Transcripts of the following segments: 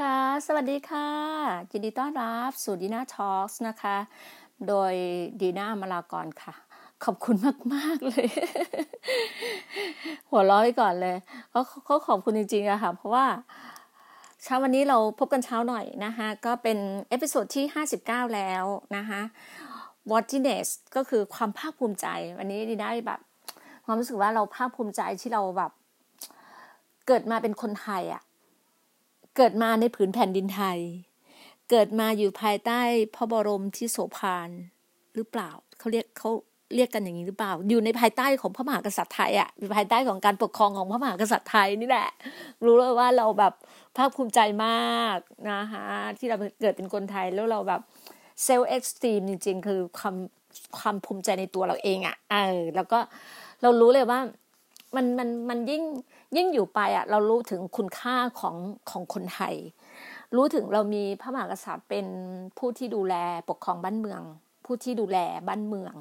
ค่ะ สวัสดีค่ะ ยินดีต้อนรับสู่ดีน่าทอล์กนะคะ โดยดีน่ามาลากรค่ะ ขอบคุณมาก ๆ เลย หัวเร้อยก่อนเลยเขาเขาขอบคุณจริง ๆอะค่ะ เพราะว่าเช้าวันนี้เราพบกันเช้าหน่อยนะคะ ก็เป็นเอพิโซดที่ 59 แล้วนะคะ w a t i n e s s ก็คือความภาคภูมิใจ วันนี้ดีได้แบบความรู้สึกว่าเราภาคภูมิใจที่เราแบบ เกิดมาเป็นคนไทยอะ เกิดมาในผืนแผ่นดินไทย เกิดมาอยู่ภายใต้พระบรมโพธิสมภารหรือเปล่าเขาเรียกเขาเรียกกันอย่างนี้หรือเปล่า อยู่ในภายใต้ของพระมหากษัตริย์ไทยอะอยู่ภายใต้ของการปกครองของพระมหากษัตริย์ไทยนี่แหละ รู้เลยว่าเราแบบภาคภูมิใจมากนะคะที่เราเกิดเป็นคนไทยแล้วเราแบบ self-esteem จริง ๆ คือความความภูมิใจในตัวเราเองอะเออแล้วก็เรารู้เลยว่ามันมันมันยิ่ง ยิ่งอยู่ไปอะเรารู้ถึงคุณค่าของของคนไทย รู้ถึงเรามีพระมหากษัตริย์เป็นผู้ที่ดูแลปกครองบ้านเมือง ผู้ที่ดูแลบ้านเมือง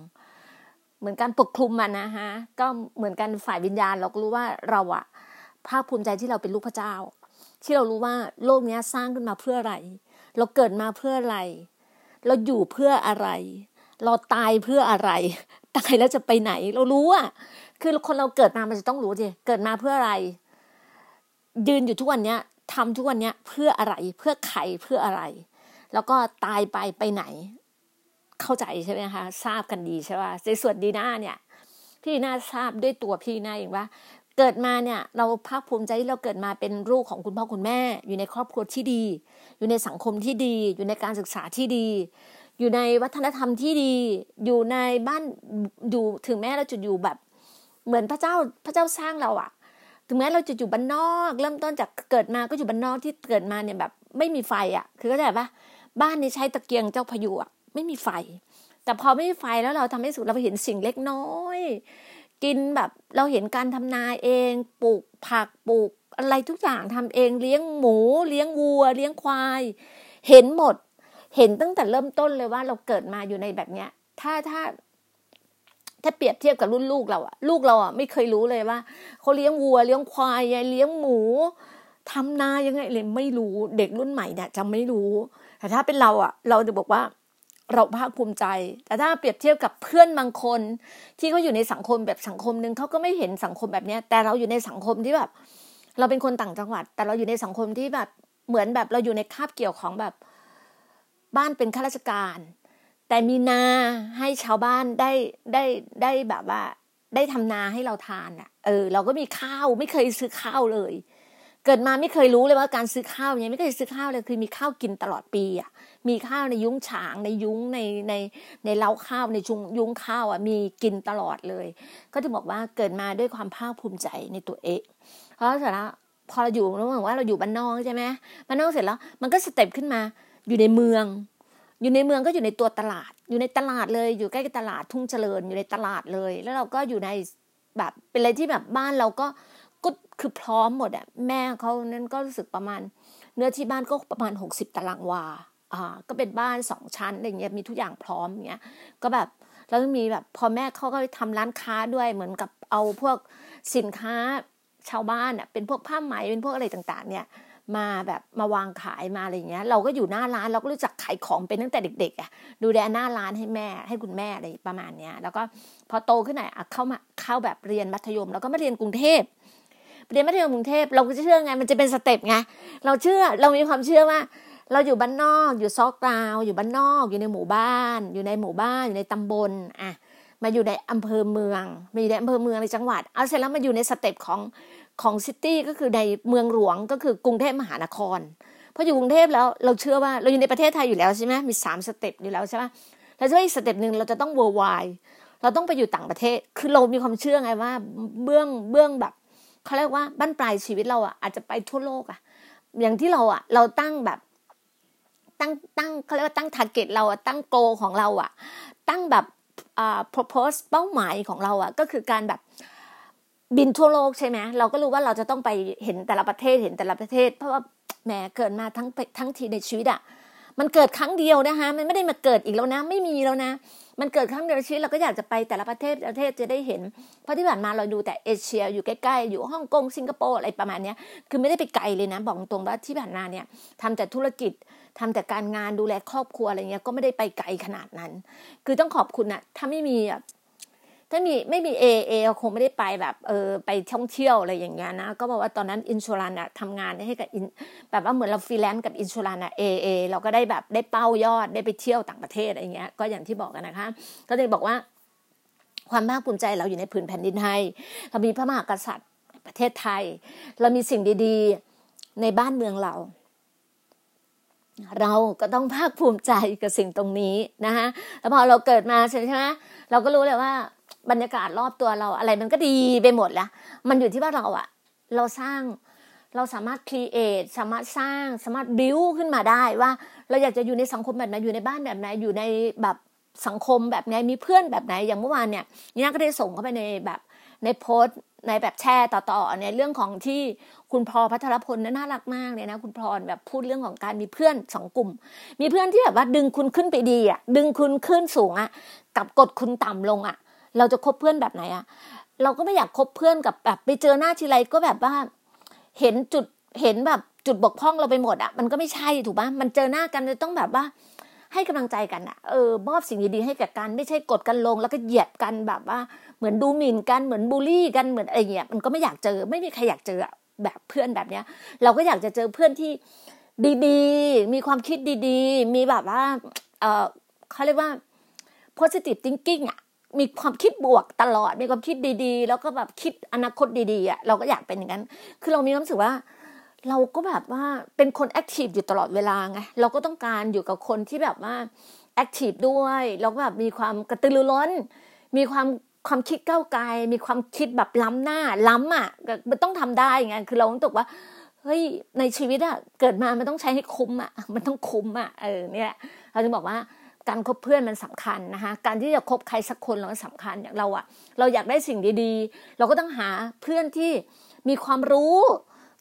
เหมือนการปกคลุมมันนะฮะก็เหมือนกันฝ่ายวิญญาณเราก็รู้ว่าเราอะภาคภูมิใจที่เราเป็นลูกพระเจ้า ที่เรารู้ว่าโลกนี้สร้างขึ้นมาเพื่ออะไร เราเกิดมาเพื่ออะไร เราอยู่เพื่ออะไร เราตายเพื่ออะไร ตายแล้วจะไปไหน เรารู้อะคือคนเราเกิดมามันจะต้องรู้สิเกิดมาเพื่ออะไร ยืนอยู่ทุกวันเนี้ยทำทุกวันเนี้ยเพื่ออะไร เพื่อใครเพื่ออะไร แล้วก็ตายไปไปไหน เข้าใจใช่ไหมคะทราบกันดีใช่ป่ะในส่วนดีน่าเนี่ย พี่น่าทราบด้วยตัวพี่น่าเองว่า เกิดมาเนี่ย เราภาคภูมิใจที่เราเกิดมาเป็นลูกของคุณพ่อคุณแม่ อยู่ในครอบครัวที่ดี อยู่ในสังคมที่ดี อยู่ในการศึกษาที่ดี อยู่ในวัฒนธรรมที่ดี อยู่ในบ้านอยู่ถึงแม้เราจะอยู่แบบ เหมือนพระเจ้าพระเจ้าสร้างเราอะถึงแม้เราจะอยู่บ้านนอก เริ่มต้นจากเกิดมาก็อยู่บ้านนอกที่เกิดมาเนี่ยแบบ ไม่มีไฟอะคือเข้าใจปะบ้านนี้ใช้ตะเกียงเจ้าพายุอะไม่มีไฟ แต่พอไม่มีไฟแล้วเราทำให้สุดเราเห็นสิ่งเล็กน้อย กินแบบเราเห็นการทำนาเองปลูกผักปลูกอะไรทุกอย่างทำเองเลี้ยงหมู เลี้ยงวัว เลี้ยงควาย เห็นหมด เห็นตั้งแต่เริ่มต้นเลยว่าเราเกิดมาอยู่ในแบบเนี้ย ถ้าถ้าถ้าเปรียบเทียบกับรุ่นลูกเราอะลูกเราอะไม่เคยรู้เลยว่าเขาเลี้ยงวัวเลี้ยงควายเลี้ยงหมูทำนายังไงเลยไม่รู้เด็กรุ่นใหม่เนี่ยจะไม่รู้ แต่ถ้าเป็นเราอะเราจะบอกว่าเราภาคภูมิใจ แต่ถ้าเปรียบเทียบกับเพื่อนบางคน ที่เขาอยู่ในสังคมแบบสังคมหนึ่งเขาก็ไม่เห็นสังคมแบบเนี้ยแต่เราอยู่ในสังคมที่แบบ เราเป็นคนต่างจังหวัด แต่เราอยู่ในสังคมที่แบบเหมือนแบบเราอยู่ในคาบเกี่ยวของแบบ บ้านเป็นข้าราชการ แต่มีนาให้ชาวบ้านได้ได้ได้แบบว่า ได้ทำนาให้เราทานอะ เออ เราก็มีข้าวไม่เคยซื้อข้าวเลย เกิดมาไม่เคยรู้เลยว่าการซื้อข้าวเนี่ยไม่เคยซื้อข้าวเลยคือมีข้าวกินตลอดปีอะ มีข้าวในยุ้งฉางในยุ้งในในในเล้าข้าวในชุงยุ้งข้าวอะมีกินตลอดเลย ก็จะบอกว่าเกิดมาด้วยความภาคภูมิใจในตัวเองเพราะเสร็จแล้วพอเราอยู่ระหว่างว่าเราอยู่บ้านนอกใช่ไหมบ้านนอกเสร็จแล้ว มันก็สเต็ปขึ้นมา อยู่ในเมือง อยู่ในเมืองก็อยู่ในตัวตลาด อยู่ในตลาดเลยอยู่ใกล้กับตลาดทุ่งเจริญอยู่ในตลาดเลย แล้วเราก็อยู่ในแบบเป็นอะไรที่แบบบ้านเราก็ก็คือพร้อมหมดอะแม่เขานั้นก็รู้สึกประมาณ เนื้อที่บ้านก็ประมาณหกสิบตารางวาอ่าก็เป็นบ้านสองชั้นอะไรเงี้ยมีทุกอย่างพร้อมเงี้ยก็แบบแล้วมีแบบพอแม่เขาก็ทำร้านค้าด้วยเหมือนกับเอาพวกสินค้าชาวบ้านอะเป็นพวกผ้าไหมเป็นพวกอะไรต่าง ๆ เนี่ย มาแบบมาวางขายมาอะไรเงี้ย เราก็อยู่หน้าร้านเราก็รู้จักขายของเป็นตั้งแต่เด็กๆอะ ดูแลหน้าร้านให้แม่ ให้คุณแม่อะไรประมาณเนี้ย แล้วก็พอโตขึ้นหน่อยอะเข้ามาเข้าแบบเรียนมัธยม แล้วก็มาเรียนกรุงเทพเรียนมัธยมกรุงเทพเราก็จะเชื่อไงมันจะเป็น step ไงเราเชื่อเรามีความเชื่อว่า เราอยู่บ้านนอกอยู่ซอกหลืบอยู่บ้านนอกอยู่ในหมู่บ้าน อยู่ในหมู่บ้านอยู่ในตำบลอะมาอยู่ในอำเภอเมืองมาอยู่ในอำเภอเมืองในจังหวัด เอาเสร็จแล้วมาอยู่ใน step ของ ของ city ก็คือในเมืองหลวงก็คือกรุงเทพมหานครพออยู่กรุงเทพแล้วเราเชื่อว่าเราอยู่ในประเทศไทยอยู่แล้วใช่ไหมมีสาม step อยู่แล้วใช่ไหมแล้วจะอีก step หนึ่งเราจะต้อง worldwideเราต้องไปอยู่ต่างประเทศ คือเรามีความเชื่อไงว่า เบื้องเบื้องแบบเขาเรียกว่าบ้านปลายชีวิตเราอะอาจจะไปทั่วโลกอะ อย่างที่เราอะ เราตั้งแบบ ตั้งตั้งเขาเรียกว่าตั้งทาร์เก็ตเราอะตั้งโกของเราอะ ตั้งแบบอ่า propose เป้าหมายของเราอะ ก็คือการแบบ บินทั่วโลกใช่ไหมเราก็รู้ว่าเราจะต้องไปเห็นแต่ละประเทศเห็นแต่ละประเทศ เพราะว่าแหมเกิดมาทั้งทั้งทีในชีวิตอะมันเกิดครั้งเดียวนะคะ มันไม่ได้มาเกิดอีกแล้วนะ ไม่มีแล้วนะ มันเกิดครั้งเดียวในชีวิตเราก็อยากจะไปแต่ละประเทศประเทศจะได้เห็น เพราะที่ผ่านมาเราดูแต่เอเชีย อยู่ใกล้ๆอยู่ฮ่องกงสิงคโปร์อะไรประมาณนี้คือไม่ได้ไปไกลเลยนะบอกตรงว่าที่ผ่านมาเนี่ยทำแต่ธุรกิจทำแต่การงานดูแลครอบครัวอะไรเงี้ยก็ไม่ได้ไปไกลขนาดนั้น คือต้องขอบคุณนะถ้าไม่มี ถ้ามีไม่มีเอเอคงไม่ได้ไปแบบเออไปท่องเที่ยวอะไรอย่างเงี้ยนะก็บอกว่าตอนนั้นอินชูรันอะทำงานให้กับอินแบบว่าเหมือนเราฟรีแลนซ์กับ insurance อะเออเราก็ได้แบบได้เป้ายอดได้ไปเที่ยวต่างประเทศอะไรเงี้ยก็อย่างที่บอกกันนะคะ ก็เลยบอกว่า ความภาคภูมิใจเราอยู่ในผืนแผ่นดินไทยเรามีพระมหากษัตริย์ประเทศไทย เรามีสิ่งดี ๆในบ้านเมืองเราเราก็ต้องภาคภูมิใจกับสิ่งตรงนี้นะคะแล้วพอเราเกิดมาใช่ไหมเราก็รู้เลยว่า บรรยากาศรอบตัวเราอะไรมันก็ดีไปหมดแล้ว มันอยู่ที่ว่าเราอะเราสร้างเราสามารถครีเอทสามารถสร้างสามารถบิวขึ้นมาได้ว่า เราอยากจะอยู่ในสังคมแบบไหนอยู่ในบ้านแบบไหนอยู่ในแบบสังคมแบบไหนมีเพื่อนแบบไหนอย่างเมื่อวานเนี่ยนี่นาก็ได้ส่งเข้าไปในแบบในโพสต์ในแบบแชร์ต่อๆในเรื่องของที่คุณพรพัทรพลน่ารักมากเลยนะ คุณพรแบบพูดเรื่องของการมีเพื่อนสองกลุ่ม มีเพื่อนที่แบบว่าดึงคุณขึ้นไปดีอะดึงคุณขึ้นสูงอะกับกดคุณต่ำลงอะ เราจะคบเพื่อนแบบไหนอะเราก็ไม่อยากคบเพื่อนกับแบบไปเจอหน้าทีไรก็แบบว่า เห็นจุดเห็นแบบจุดบกพร่องเราไปหมดอะมันก็ไม่ใช่ถูกปะมันเจอหน้ากันจะต้องแบบว่า ให้ให้กำลังใจกันอะเออมอบสิ่งดีๆให้แก่กันไม่ใช่กดกันลง แล้วก็เหยียดกันแบบว่า เหมือนดูหมิ่นกันเหมือนบูลลี่กันเหมือนอะไรเงี้ยมันก็ไม่อยากเจอไม่มีใครอยากเจอแบบเพื่อนแบบเนี้ย เราก็อยากจะเจอเพื่อนที่ดีๆ มีความคิดดีๆ มีแบบว่า เออเขาเรียกว่า positive thinking อะ มีความคิดบวกตลอด มีความคิดดีๆ แล้วก็แบบคิดอนาคตดีๆอะเราก็อยากเป็นอย่างนั้น คือเรามีความรู้สึกว่า เราก็แบบว่าเป็นคนแอคทีฟอยู่ตลอดเวลาไงเราก็ต้องการอยู่กับคนที่แบบว่าแอคทีฟด้วยแล้วแบบมีความกระตือรือร้น มีความความคิดก้าวไกล มีความคิดแบบล้ำหน้า ล้ำอะมันต้องทำได้ไงคือเราต้องตกว่าเฮ้ยในชีวิตอะเกิดมามันต้องใช้ให้คุ้มอะมันต้องคุ้มอะเออเนี่ยเราจะบอกว่า การคบเพื่อนมันสำคัญนะคะการที่จะคบใครสักคนเราสำคัญอย่างเราอะเราอยากได้สิ่งดีๆ เราก็ต้องหาเพื่อนที่มีความรู้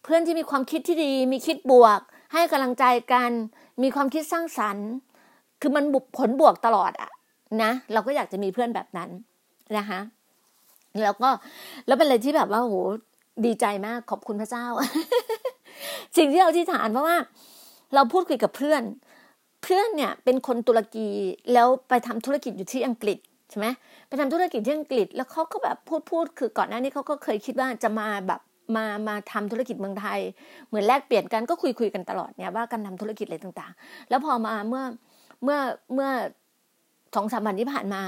เพื่อนที่มีความคิดที่ดี มีคิดบวก ให้กำลังใจกันมีความคิดสร้างสรรค์ คือมันบุผลบวกตลอดอะนะเราก็อยากจะมีเพื่อนแบบนั้นนะคะแล้วก็แล้วเป็นอะไรที่แบบว่าโหดีใจมากขอบคุณพระเจ้าสิ่งที่เราที่ฐานเพราะว่า เราพูดคุยกับเพื่อน พื่อนเนี่ยเป็นคนตุรกีแล้วไปทำธุรกิจอยู่ที่อังกฤษใช่ไหมไปทำธุรกิจที่อังกฤษ แล้วเขาก็แบบพูดพูดคือก่อนหน้านี้เขาก็เคยคิดว่าจะมาแบบมามาทำธุรกิจเมืองไทย เหมือนแลกเปลี่ยนกันก็คุยคุยกันตลอดเนี่ยว่าการทาธุรกิจอะไรต่างๆ แล้วพอมาเมื่อเมื่อเมื่อสองสามวันที่ผ่านมา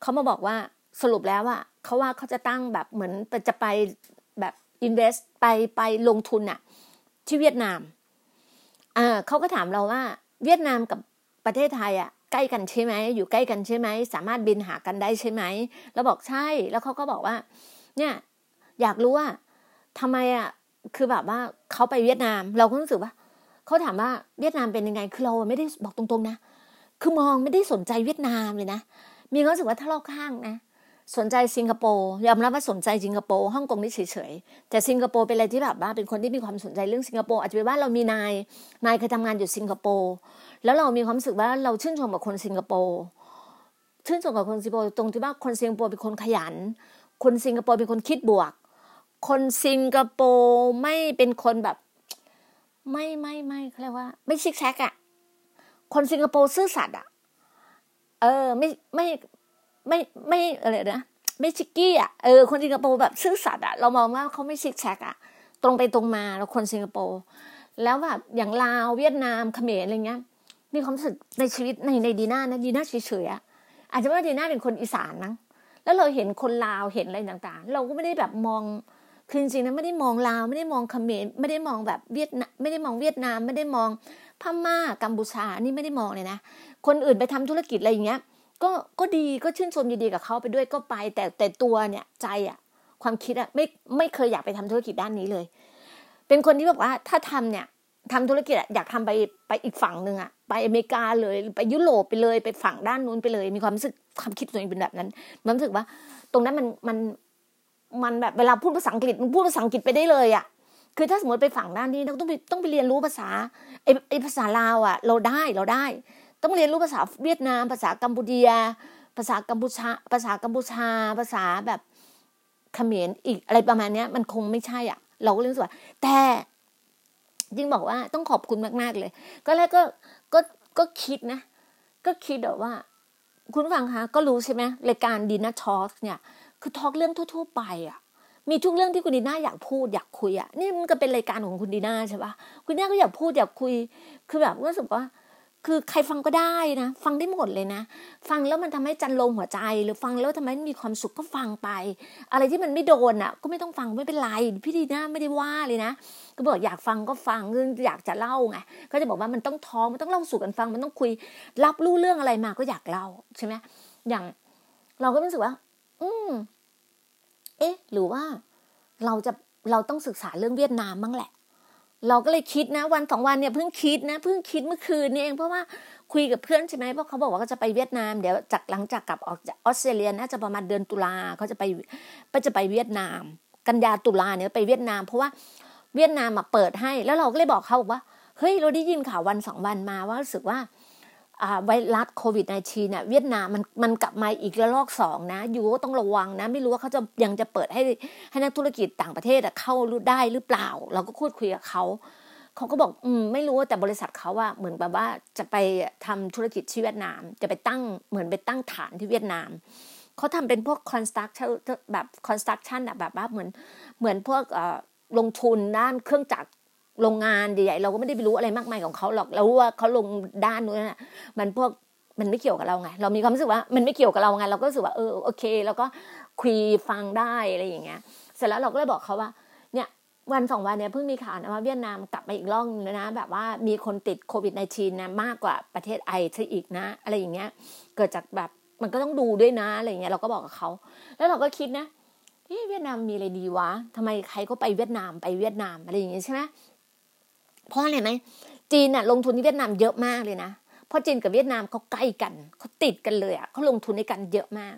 เขามาบอกว่าสรุปแล้วว่าเขาว่าเขาจะตั้งแบบเหมือนจะไปแบบอินเวสต์ไปไปลงทุนอะที่เวียดนามอ่าเขาก็ถามเราว่า เวียดนามกับประเทศไทยอะใกล้กันใช่ไหมอยู่ใกล้กันใช่ไหมสามารถบินหากันได้ใช่ไหมเราบอกใช่แล้วเขาก็บอกว่า เนี่ย อยากรู้ว่าทำไมอะคือแบบว่าเขาไปเวียดนาม เราก็รู้สึกว่าเขาถามว่าเวียดนามเป็นยังไง คือเราไม่ได้บอกตรงๆนะ คือมองไม่ได้สนใจเวียดนามเลยนะมีความรู้สึกว่าถ้ารอบข้างนะ สนใจสิงคโปร์ยอมรับว่าสนใจสิงคโปร์ฮ่องกงนี่เฉยๆแต่สิงคโปร์เป็นอะไรที่แบบว่าเป็นคนที่มีความสนใจเรื่องสิงคโปร์อาจจะเป็นว่าเรามีนายนายเคยทำงานอยู่สิงคโปร์แล้วเรามีความรู้สึกว่าเราชื่นชมกับคนสิงคโปร์ชื่นชมกับคนสิงคโปร์ตรงที่ว่าคนสิงคโปร์เป็นคนขยัน คนสิงคโปร์เป็นคนคิดบวก คนสิงคโปร์ไม่เป็นคนแบบ ไม่ไม่ไม่เขาเรียกว่า ไม่ชิกแชกอะคนสิงคโปร์ซื่อสัตย์อะเออ ไม่ไม่ ไม่ไม่อะไรนะไม่ชิกกี้อะเออคนสิงคโปร์แบบซื่อสัตย์อะเรามองว่าเขาไม่ชิกแชกอะตรงไปตรงมาแล้วคนสิงคโปร์แล้วแบบอย่างลาวเวียดนามเขมรอะไรเงี้ย มีความรู้สึกในชีวิตในในดีน่านะดีน่าเฉยๆอะอาจจะว่าดีน่าเป็นคนอีสานนะแล้วเราเห็นคนลาวเห็นอะไรต่างๆ เราก็ไม่ได้แบบมองคือจริงๆนะไม่ได้มองลาวไม่ได้มองเขมรไม่ได้มองแบบเวียดนามไม่ได้มองเวียดนามไม่ได้มองพม่ากัมพูชานี่ไม่ได้มองเลยนะคนอื่นไปทำธุรกิจอะไรอย่างเงี้ย ก็ก็ดีก็ชื่นชมยินดีกับเขาไปด้วยก็ไป แต่แต่ตัวเนี่ยใจอะความคิดอะไม่ไม่เคยอยากไปทำธุรกิจด้านนี้เลย เป็นคนที่บอกว่าถ้าทำเนี่ยทำธุรกิจอะอยากทำไปไปอีกฝั่งหนึ่งอะไปอเมริกาเลยไปยุโรปไปเลย ไปฝั่งด้านนู้นไปเลย มีความรู้สึกความคิดตัวเองเป็นแบบนั้นมันรู้สึกว่า ตรงนั้นมันมันมันแบบเวลาพูดภาษาอังกฤษมันพูดภาษาอังกฤษไปได้เลยอะคือถ้าสมมติไปฝั่งด้านนี้ต้องไปต้องไปเรียนรู้ภาษาไอไอ้ภาษาลาวอะเราได้เราได้ ต้องเรียนรู้ภาษาเวียดนาม ภาษากัมพูเดีย ภาษากัมพูชา ภาษากัมพูชา ภาษาแบบเขมรอีกอะไรประมาณนี้มันคงไม่ใช่อะ เราก็เรู้สึกว่าแต่ยิ่งบอกว่าต้องขอบคุณมาก ๆ เลย ก็แรกก็ก็ก็คิดนะ ก็คิดแบบว่า คุณฟังคะก็รู้ใช่ไหมรายการดีน่าทอล์กเนี่ย คือทอล์กเรื่องทั่ว ๆ ไปอะมีทุกเรื่องที่คุณดีน่าอยากพูดอยากคุยอะนี่มันก็เป็นรายการของคุณดีน่าใช่ปะคุณดีน่าก็อยากพูดอยากคุย คือแบบรู้สึกว่า คือใครฟังก็ได้นะ ฟังได้หมดเลยนะ ฟังแล้วมันทำให้จันลงหัวใจ หรือฟังแล้วทำให้มีความสุขก็ฟังไป อะไรที่มันไม่โดนอะ ก็ไม่ต้องฟังไม่เป็นไรพี่ดีน่าไม่ได้ว่าเลยนะก็บอกอยากฟังก็ฟังอยากจะเล่าไงก็จะบอกว่ามันต้องท้องมันต้องเล่าสู่กันฟังมันต้องคุย รับรู้เรื่องอะไรมาก็อยากเล่าใช่ไหมอย่าง เราก็รู้สึกว่า อืม เอ๊ะ หรือว่าเราจะเราต้องศึกษาเรื่องเวียดนามบ้างแหละ เราก็เลยคิดนะ วันสองวันเนี่ยเพิ่งคิดนะเพิ่งคิดเมื่อคืนนี่เองเพราะว่าคุยกับเพื่อนใช่ไหมเพราะเขาบอกว่าเขาจะไปเวียดนามเดี๋ยวจากหลังจากกลับออกจากออสเตรเลียน่าจะประมาณเดือนตุลาเขาจะไปก็จะไปเวียดนาม กันยาตุลาเนี่ยไปเวียดนาม เพราะว่าเวียดนามมาเปิดให้ แล้วเราก็เลยบอกเขาบอกว่าเฮ้ยเราได้ยินข่าววันสองวันมาว่ารู้สึกว่า ไวรัสโควิด -19 เนี่ยเวียดนามมันมันกลับมาอีกระลอกสองนะอยู่ก็ต้องระวังนะ ไม่รู้ว่าเขาจะยังจะเปิดให้ให้นักธุรกิจต่างประเทศเข้าได้หรือเปล่า เราก็คุยคุยกับเขาเขาก็บอกอืมไม่รู้แต่บริษัทเขาว่าเหมือนแบบว่าจะไปทำธุรกิจที่เวียดนาม จะไปตั้งเหมือนไปตั้งฐานที่เวียดนามเขาทำเป็นพวก construction แบบ construction อะแบบว่าเหมือนเหมือนพวกลงทุนด้านเครื่องจักร โรงงานใหญ่ๆเราก็ไม่ได้ไปรู้อะไรมากมายของเขาหรอกเรารู้ว่าเขาลงด้านนู้นน่ะมันพวกมันไม่เกี่ยวกับเราไง เรามีความรู้สึกว่ามันไม่เกี่ยวกับเราไง เราก็รู้สึกว่าเออโอเค แล้วก็คุยฟังได้อะไรอย่างเงี้ย เสร็จแล้วเราก็เลยบอกเขาว่า เนี่ยวันสองวันเนี่ยเพิ่งมีข่าวนะว่าเวียดนามกลับมาอีกร่องนึงนะแบบว่ามีคนติดโควิด -19 นะมากกว่าประเทศไอซะอีกนะ อะไรอย่างเงี้ย เกิดจากแบบมันก็ต้องดูด้วยนะอะไรอย่างเงี้ยเราก็บอกกับเขา แล้วเราก็คิดนะเวียดนามมีอะไรดีวะทำไมใครก็ไปเวียดนามไปเวียดนามอะไรอย่างเงี้ยใช่ไหม เพราะอะไรไหมจีนอะลงทุนที่เวียดนามเยอะมากเลยนะเพราะจีนกับเวียดนามเขาใกล้กันเขาติดกันเลยอะเขาลงทุนในกันเยอะมาก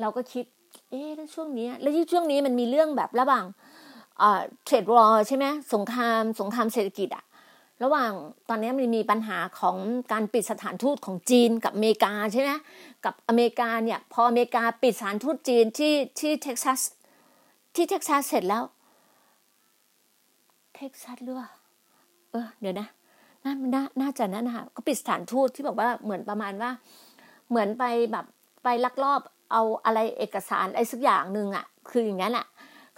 เราก็คิด เอ๊ะช่วงนี้แล้วที่ช่วงนี้มันมีเรื่องแบบระหว่างเทรดวอร์ใช่ไหมสงครามสงครามเศรษฐกิจอะระหว่างตอนนี้มันมีปัญหาของการปิดสถานทูตของจีนกับอเมริกาใช่ไหมกับอเมริกาเนี่ยพออเมริกาปิดสถานทูตจีนที่ที่เท็กซัสที่เท็กซัสเสร็จแล้วเท็กซัสหรือว่า เออเดี๋ยวนะน่าน่าน่าจะนั่นนะคะก็ปิดสถานทูตที่บอกว่าเหมือนประมาณว่า เหมือนไปแบบไปลักลอบเอาอะไรเอกสารอะไรสักอย่างหนึ่งอะ่ะ คืออย่างนั้นแหละ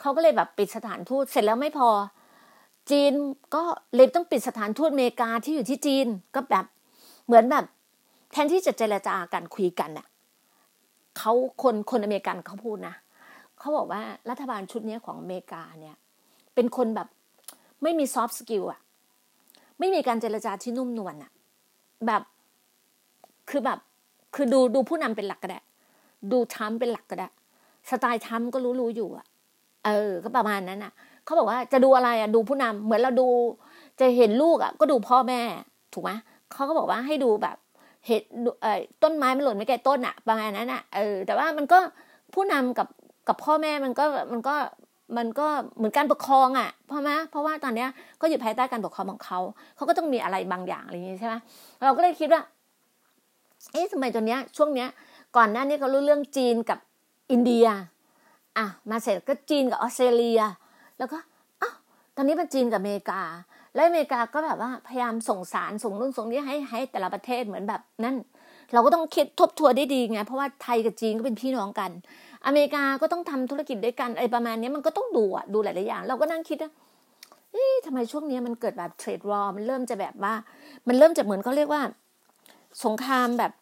เขาก็เลยแบบปิดสถานทูตเสร็จแล้วไม่พอ จีนก็เลยต้องปิดสถานทูตอเมริกาที่อยู่ที่จีนก็แบบเหมือนแบบแทนที่จะเจรจากันคุยกันเน่ะเขาคนคนอเมริกันเขาพูดนะเขาบอกว่ารัฐบาลชุดนี้ของอเมริกาเนี่ย เป็นคนแบบไม่มี soft skill อะ ไม่มีการเจรจาที่นุ่มนวลอะแบบคือแบบคือดูดูผู้นำเป็นหลักก็ได้ดูทัมเป็นหลักก็ได้สไตล์ทัมก็รู้รู้อยู่อะเออ ก็ประมาณนั้นอะเขาบอกว่าจะดูอะไรอะดูผู้นำเหมือนเราดู จะเห็นลูกอะก็ดูพ่อแม่ ถูกไหมเขาก็บอกว่าให้ดูแบบเห็นเอ่อต้นไม้มันหล่นไม่ไกลต้นอะประมาณนั้นอะเออแต่ว่ามันก็ผู้นำกับกับพ่อแม่มันก็มันก็ มันก็เหมือนการปกครองอะเพราะไหมเพราะว่าตอนเนี้ยก็อยู่ภายใต้การปกครองของเขาเขาก็ต้องมีอะไรบางอย่างอะไรอย่างนี้ใช่ไหมเราก็เลยคิดว่าเอ๊ะทำไมตอนเนี้ยช่วงเนี้ยก่อนหน้านี้เขารู้เรื่องจีนกับอินเดียอะมาเสร็จก็จีนกับออสเตรเลีย แล้วก็อ้าวตอนนี้เป็นจีนกับอเมริกา แล้วอเมริกาก็แบบว่าพยายามส่งสารส่งนู่นส่งนี้ให้ให้แต่ละประเทศเหมือนแบบนั่นเราก็ต้องคิดทบทวนได้ดีไงเพราะว่าไทยกับจีนก็เป็นพี่น้องกัน อเมริกาก็ต้องทำธุรกิจด้วยกันอะไรประมาณนี้มันก็ต้องดูอะดูหลายๆอย่าง เราก็นั่งคิดว่าเอ๊ะทำไมช่วงนี้มันเกิดแบบเทรดวอมันเริ่มจะแบบว่า มันเริ่มจะเหมือนเขาเรียกว่า สงครามแบบ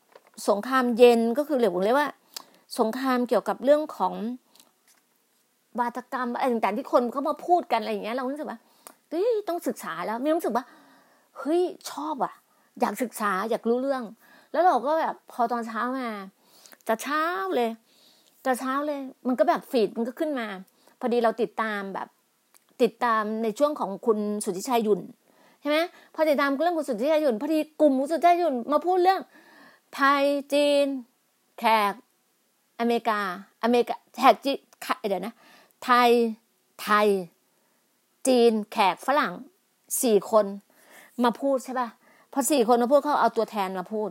สงครามเย็นก็คือเรียกว่าเรียกว่า สงครามเกี่ยวกับเรื่องของวาทกรรมอะไรต่างๆที่คนเขามาพูดกันอะไรอย่างเงี้ยเรารู้สึกว่าเฮ้ยต้องศึกษาแล้วมีรู้สึกว่าเฮ้ยชอบอะ อยากศึกษาอยากรู้เรื่อง แล้วเราก็แบบพอตอนเช้ามาจะเช้าเลย แต่เช้าเลยมันก็แบบฟีดมันก็ขึ้นมา พอดีเราติดตามแบบ ติดตามในช่วงของคุณสุทธิชัยยุ่นใช่ไหมพอติดตามเรื่องคุณสุทธิชัยยุ่นพอดีกลุ่มคุณสุทธิชัยยุ่นมาพูดเรื่องไทยจีน แขก อเมริกา อเมริกาแขกจีเดี๋ยวนะ ไทยไทย จีน แขกฝรั่งสี่คนมาพูดใช่ป่ะพอสี่คนมาพูดเขาเอาตัวแทนมาพูด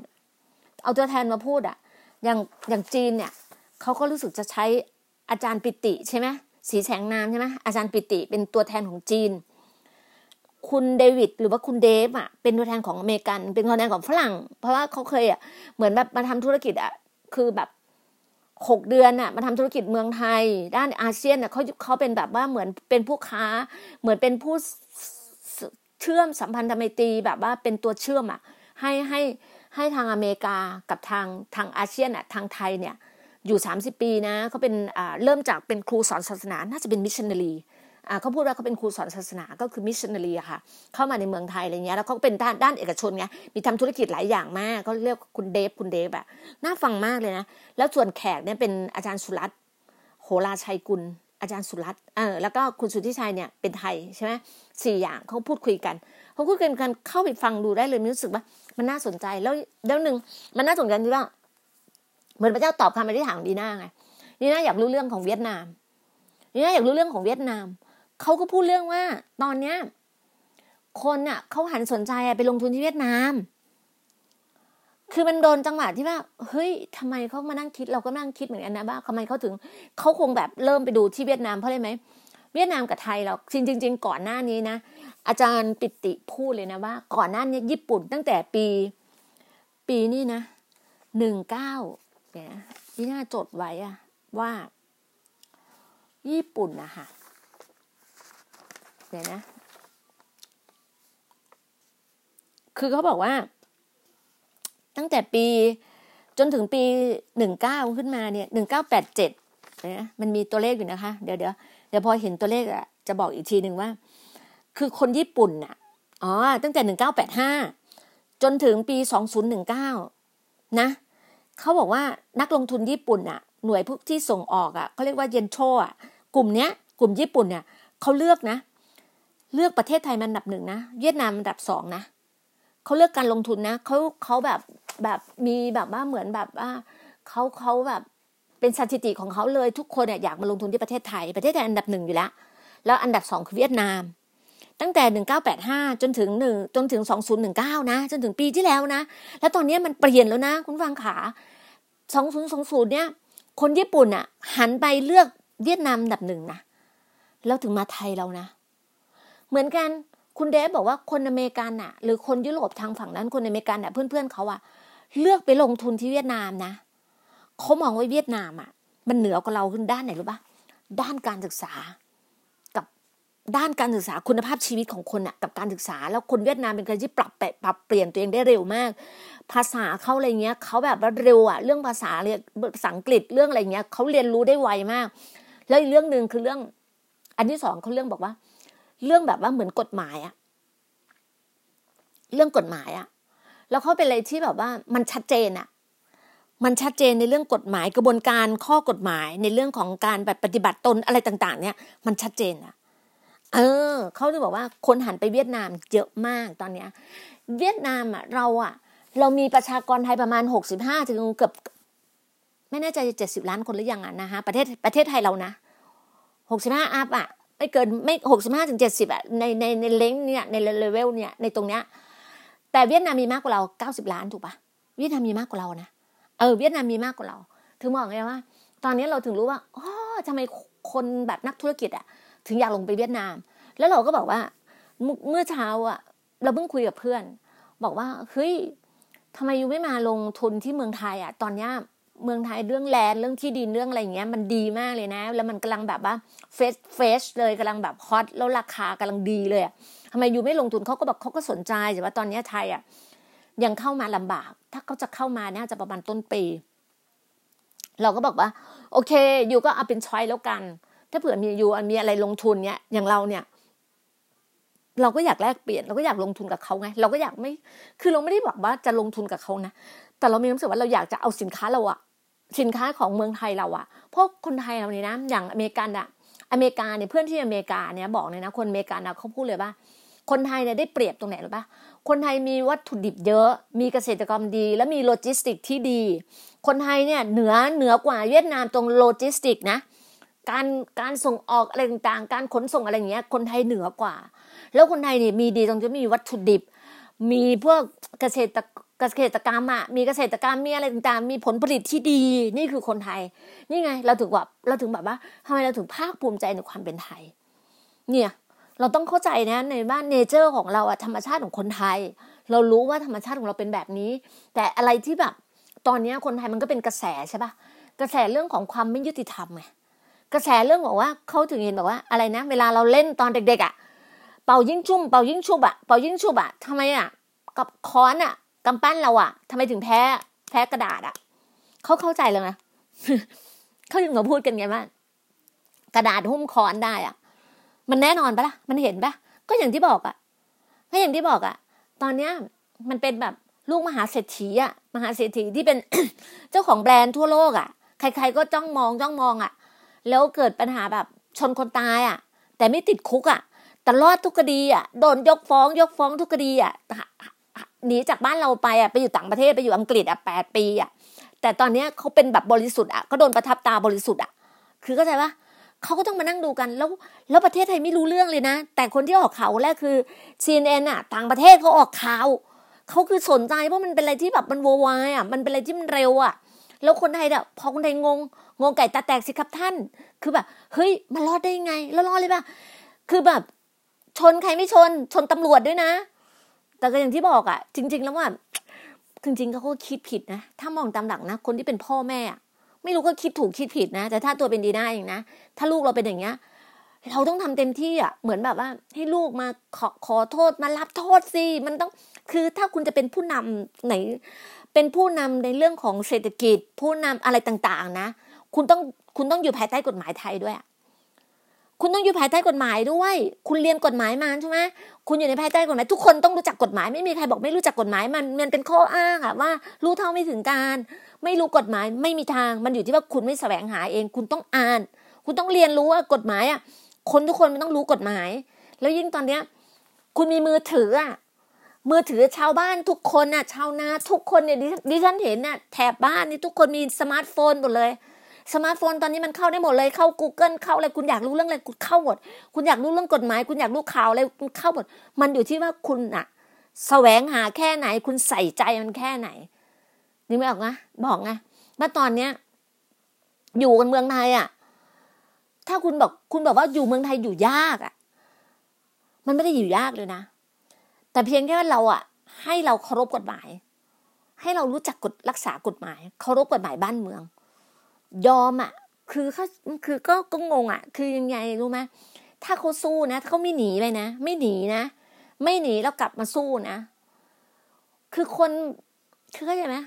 เอาตัวแทนมาพูดอะอย่างอย่างจีนเนี่ย เขาก็รู้สึกจะใช้อาจารย์ปิติใช่ไหมสีแสงนามใช่ไหมอาจารย์ปิติเป็นตัวแทนของจีน คุณเดวิดหรือว่าคุณเดฟอะเป็นตัวแทนของอเมริกัน เป็นตัวแทนของฝรั่ง เพราะว่าเขาเคยอะเหมือนแบบมาทำธุรกิจอะคือแบบหกเดือนอะมาทำธุรกิจเมืองไทย ด้านอาเซียนอะเขาเขาเป็นแบบว่าเหมือนเป็นผู้ค้า เหมือนเป็นผู้เชื่อมสัมพันธไมตรีแบบว่าเป็นตัวเชื่อมอะให้ให้ให้ทางอเมริกากับทางทางอาเซียนอะทางไทยเนี่ย อยู่ 30 ปีนะเขาเป็นเริ่มจากเป็นครูสอนศาสนาน่าจะเป็นมิชชันนารีเขาพูดว่าเขาเป็นครูสอนศาสนาก็คือมิชชันนารีค่ะ เข้ามาในเมืองไทยอะไรเงี้ยแล้วเขาเป็นด้านด้านเอกชนไงมีทำธุรกิจหลายอย่างมากเขาเรียกคุณเดฟคุณเดฟอะน่าฟังมากเลยนะ แล้วส่วนแขกเนี่ยเป็นอาจารย์สุรัตโหราชัยกุล อาจารย์สุรัตเออแล้วก็คุณสุทธิชัยเนี่ยเป็นไทยใช่ไหมสี่อย่างเขาพูดคุยกันเขาพูดกันกันเข้าไปฟังดูได้เลยรู้สึกว่ามันน่าสนใจแล้วแล้วหนึ่งมันน่าสนใจที่ว่า เหมือนพระเจ้าตอบคำอธิษฐานของดีน่าไงดีน่าอยากรู้เรื่องของเวียดนามดีน่าอยากรู้เรื่องของเวียดนามเขาก็พูดเรื่องว่า ตอนเนี้ย คนอะเขาหันสนใจไปลงทุนที่เวียดนาม คือมันโดนจังหวะที่ว่าเฮ้ยทำไมเขามานั่งคิดเราก็นั่งคิดเหมือนกันนะว่าทำไมเขาถึงเขาคงแบบเริ่มไปดูที่เวียดนามเพราะอะไรไหมเวียดนามกับไทยเราจริงจริงก่อนหน้านี้นะอาจารย์ปิติพูดเลยนะว่า ก่อนหน้านี้ญี่ปุ่นตั้งแต่ปี ปีนี้นะหนึ่งเก้า เนี่ยที่น่าจดไว้อะว่า ญี่ปุ่นนะคะเดี๋ยวนะ คือเขาบอกว่า ตั้งแต่ปีจนถึงปีหนึ่งเก้าขึ้นมาเนี่ยหนึ่งเก้าแปดเจ็ดนะมันมีตัวเลขอยู่นะคะ เดี๋ยวเดี๋ยวเดี๋ยวพอเห็นตัวเลขอะจะบอกอีกทีหนึ่งว่า คือคนญี่ปุ่นน่ะอ๋อตั้งแต่หนึ่งเก้าแปดห้าจนถึงปีสองศูนย์หนึ่งเก้านะ เขาบอกว่านักลงทุนญี่ปุ่นน่ะหน่วยพวกที่ส่งออกอะเขาเรียกว่าเยนโชอะกลุ่มเนี้ย กลุ่มญี่ปุ่นเนี่ยเขาเลือกนะ เลือกประเทศไทยมันอันดับหนึ่งนะเวียดนามอันดับสองนะเขาเลือกการลงทุนนะเขาเขาแบบแบบมีแบบว่าเหมือนแบบว่าเขาเขาแบบเป็นสถิติของเขาเลยทุกคนเนี่ยอยากมาลงทุนที่ประเทศไทย ประเทศไทยอันดับหนึ่งอยู่แล้ว แล้วอันดับสองคือเวียดนาม ตั้งแต่หนึ่งเก้าแปดห้าจนถึงหนึ่งจนถึงสองศูนย์หนึ่งเก้านะ จนถึงปีที่แล้วนะ แล้วตอนนี้มันเปลี่ยนแล้วนะ คุณฟังขาสองศูนย์สองศูนย์เนี่ย คนญี่ปุ่นอะหันไปเลือกเวียดนามดับหนึ่งนะ แล้วถึงมาไทยเรานะ เหมือนกันคุณเดฟบอกว่าคนอเมริกันอะหรือคนยุโรปทางฝั่งนั้นคนอเมริกันอะเพื่อนๆเขาอะเลือกไปลงทุนที่เวียดนามนะเขามองว่าเวียดนามอะมันเหนือกว่าเราขึ้นด้านไหนรู้ปะด้านการศึกษา ด้านการศึกษาคุณภาพชีวิตของคนอะกับการศึกษา แล้วคนเวียดนามเป็นคนที่ปรับปรับเปลี่ยนตัวเองได้เร็วมาก ภาษาเขาอะไรเงี้ยเขาแบบว่าเร็วอะเรื่องภาษาเรียนภาษาอังกฤษเรื่องอะไรเงี้ยเขาเรียนรู้ได้ไวมาก แล้วอีกเรื่องหนึ่งคือเรื่อง อันที่สองเขาเรื่องบอกว่า เรื่องแบบว่าเหมือนกฎหมายอะเรื่องกฎหมายอะแล้วเขาเป็นอะไรที่แบบว่ามันชัดเจนอะมันชัดเจนในเรื่องกฎหมายกระบวนการข้อกฎหมายในเรื่องของการแบบปฏิบัติตนอะไรต่าง ๆ เนี่ย มันชัดเจนอะ เออเขาจะบอกว่าคนหันไปเวียดนามเยอะมากตอนเนี้ย เวียดนามอะเราอะ เรามีประชากรไทยประมาณหกสิบห้าถึงเกือบไม่แน่ใจเจ็ดสิบล้านคนหรือยังอะนะฮะประเทศประเทศไทยเรานะหกสิบห้า up อะไม่เกินไม่หกสิบห้าถึงเจ็ดสิบอะในในใน range เนี่ยใน level เนี่ยในตรงเนี้ยแต่เวียดนามมีมากกว่าเราเก้าสิบล้านถูกปะเวียดนามมีมากกว่าเรานะเออเวียดนามมีมากกว่าเรา ถึงบอกไงว่า ตอนนี้เราถึงรู้ว่าอ๋อทำไมคนแบบนักธุรกิจอะ ถึงอยากลงไปเวียดนาม แล้วเราก็บอกว่าเมื่อเช้าอะ เราเพิ่งคุยกับเพื่อน บอกว่าเฮ้ยทำไมยูไม่มาลงทุนที่เมืองไทยอะ ตอนเนี้ยเมืองไทยเรื่องแลนด์เรื่องที่ดินเรื่องอะไรเงี้ยมันดีมากเลยนะ แล้วมันกำลังแบบว่าเฟสเฟสเลยกำลังแบบฮอตแล้วราคากำลังดีเลยทำไมยูไม่ลงทุนเขาก็บอกเขาก็สนใจแต่ว่าตอนนี้ไทยอะยังเข้ามาลำบาก ถ้าเขาจะเข้ามาน่าจะประมาณต้นปี เราก็บอกว่า โอเค you ก็เอาเป็น choice แล้วกัน ถ้าเผื่อมีอยู่มีอะไรลงทุนเนี้ยอย่างเราเนี่ย เราก็อยากแลกเปลี่ยน เราก็อยากลงทุนกับเขาไง เราก็อยากไม่ คือเราไม่ได้บอกว่าจะลงทุนกับเขานะแต่เรามีความรู้สึกว่าเราอยากจะเอาสินค้าเราอะสินค้าของเมืองไทยเราอะเพราะคนไทยเราเนี่ยนะอย่างอเมริกันอะอเมริกาเนี่ยเพื่อนที่อเมริกาเนี่ยบอกเลยนะ คนอเมริกันนะเขาพูดเลยว่า คนไทยเนี่ยได้เปรียบตรงไหนหรือปะคนไทยมีวัตถุดิบเยอะ มีเกษตรกรรมดี และมีโลจิสติกที่ดี คนไทยเนี่ยเหนือเหนือกว่าเวียดนามตรงโลจิสติกนะ การการส่งออกอะไรต่างๆ การขนส่งอะไรอย่างเงี้ย คนไทยเหนือกว่า แล้วคนไทยเนี่ยมีดีตรงที่มีวัตถุดิบ มีพวกเกษตรเกษตรกรรมอะมีเกษตรกรรมมีอะไรต่างๆ มีผลผลิตที่ดีนี่คือคนไทย นี่ไง เราถึงแบบเราถึงแบบว่าทำไมเราถึงภาคภูมิใจในความเป็นไทย เนี่ย เราต้องเข้าใจนะในบ้าน nature ของเราอะธรรมชาติของคนไทย เรารู้ว่าธรรมชาติของเราเป็นแบบนี้ แต่อะไรที่แบบ ตอนนี้คนไทยมันก็เป็นกระแสใช่ปะกระแสเรื่องของความไม่ยุติธรรมไง กระแสเรื่องบอกว่าเขาถึงเห็นบอกว่าอะไรนะ เวลาเราเล่นตอนเด็ก ๆอะเป่ายิ่งชุ่มเป่ายิ่งชุบอะเป่ายิ่งชุบอะทำไมอะกับค้อนอะกำปั้นเราอะทำไมถึงแพ้แพ้กระดาษอะเขาเข้าใจเลยนะเขาถึงมาพูดกันไงว่ากระดาษหุ้มค้อนได้อะมันแน่นอนปะล่ะมันเห็นปะก็อย่างที่บอกอะก็อย่างที่บอกอะตอนเนี้ยมันเป็นแบบลูกมหาเศรษฐีอะมหาเศรษฐีที่เป็นเจ้าของแบรนด์ทั่วโลกอะใครๆก็จ้องมองจ้องมองอะ แล้วเกิดปัญหาแบบชนคนตายอะแต่ไม่ติดคุกอะแต่รอดทุกคดีอะโดนยกฟ้อง ยกฟ้องทุกคดีอะหนีจากบ้านเราไปอะไปอยู่ต่างประเทศไปอยู่อังกฤษอะแปดปีอะแต่ตอนเนี้ยเขาเป็นแบบบริสุทธิ์อะก็โดนประทับตาบริสุทธิ์อะคือเข้าใจปะเขาก็ต้องมานั่งดูกันแล้ว แล้วประเทศไทยไม่รู้เรื่องเลยนะ แต่คนที่ออกข่าวแรกคือ CNN อะ ต่างประเทศเขาออกข่าวเขาคือสนใจเพราะมันเป็นอะไรที่แบบมันวัววายอะมันเป็นอะไรที่มันเร็วอะ แล้วคนไทยเนี่ยพอคนไทยงง งงไก่ตาแตกสิครับท่าน คือแบบเฮ้ยมันรอดได้ยังไง แล้วรอดเลยป่ะคือแบบ ชนใครไม่ชน ชนตำรวจด้วยนะ แต่ก็อย่างที่บอกอะจริง ๆ แล้วว่าจริงๆเขาก็คิดผิดนะ ถ้ามองตามหลักนะ คนที่เป็นพ่อแม่ไม่รู้ก็คิดถูกคิดผิดนะ แต่ถ้าตัวเป็นดีได้เองนะ ถ้าลูกเราเป็นอย่างเงี้ย เราต้องทำเต็มที่อะ เหมือนแบบว่า ให้ลูกมาขอขอโทษมารับโทษสิ มันต้อง คือถ้าคุณจะเป็นผู้นำไหน เป็นผู้นำในเรื่องของเศรษฐกิจ ผู้นำอะไรต่างๆ นะ คุณต้องคุณต้องอยู่ภายใต้กฎหมายไทยด้วย คุณต้องอยู่ภายใต้กฎหมายด้วย คุณเรียนกฎหมายมาใช่ไหมคุณอยู่ในภายใต้กฎหมายทุกคนต้องรู้จักกฎหมายไม่มีใครบอกไม่รู้จักกฎหมายมันมันเป็นข้ออ้างอะว่า รู้เท่าไม่ถึงการ ไม่รู้กฎหมายไม่มีทาง มันอยู่ที่ว่าคุณไม่แสวงหาเอง คุณต้องอ่าน คุณต้องเรียนรู้ว่ากฎหมายอะคนทุกคนมันต้องรู้กฎหมาย แล้วยิ่งตอนเนี้ย คุณมีมือถืออะมือถือชาวบ้านทุกคนน่ะ ชาวนาทุกคนเนี่ยดิฉันเห็นน่ะแถบบ้านนี่ทุกคนมีสมาร์ทโฟนหมดเลย สมาร์ทโฟนตอนนี้มันเข้าได้หมดเลยเข้า Google เข้าอะไรคุณอยากรู้เรื่องอะไรคุณเข้าหมด คุณอยากรู้เรื่องกฎหมาย คุณอยากรู้ข่าวอะไรคุณเข้าหมด มันอยู่ที่ว่าคุณอะแสวงหาแค่ไหน คุณใส่ใจมันแค่ไหนนี่ไม่ออกนะบอกไงว่าตอนเนี้ย อยู่กันเมืองไทยอะถ้าคุณบอกคุณบอกว่าอยู่เมืองไทยอยู่ยากอะมันไม่ได้อยู่ยากเลยนะ แต่เพียงแค่ว่าเราอะให้เราเคารพกฎหมาย ให้เรารู้จักกฎรักษากฎหมาย เคารพกฎหมายบ้านเมือง ยอมอะคือเขาคือก็ก็งงอะคือยังไงรู้ไหมถ้าเขาสู้นะถ้าเขาไม่หนีเลยนะ ไม่หนีนะ ไม่หนีแล้วกลับมาสู้นะ คือคนคือเข้าใจไหม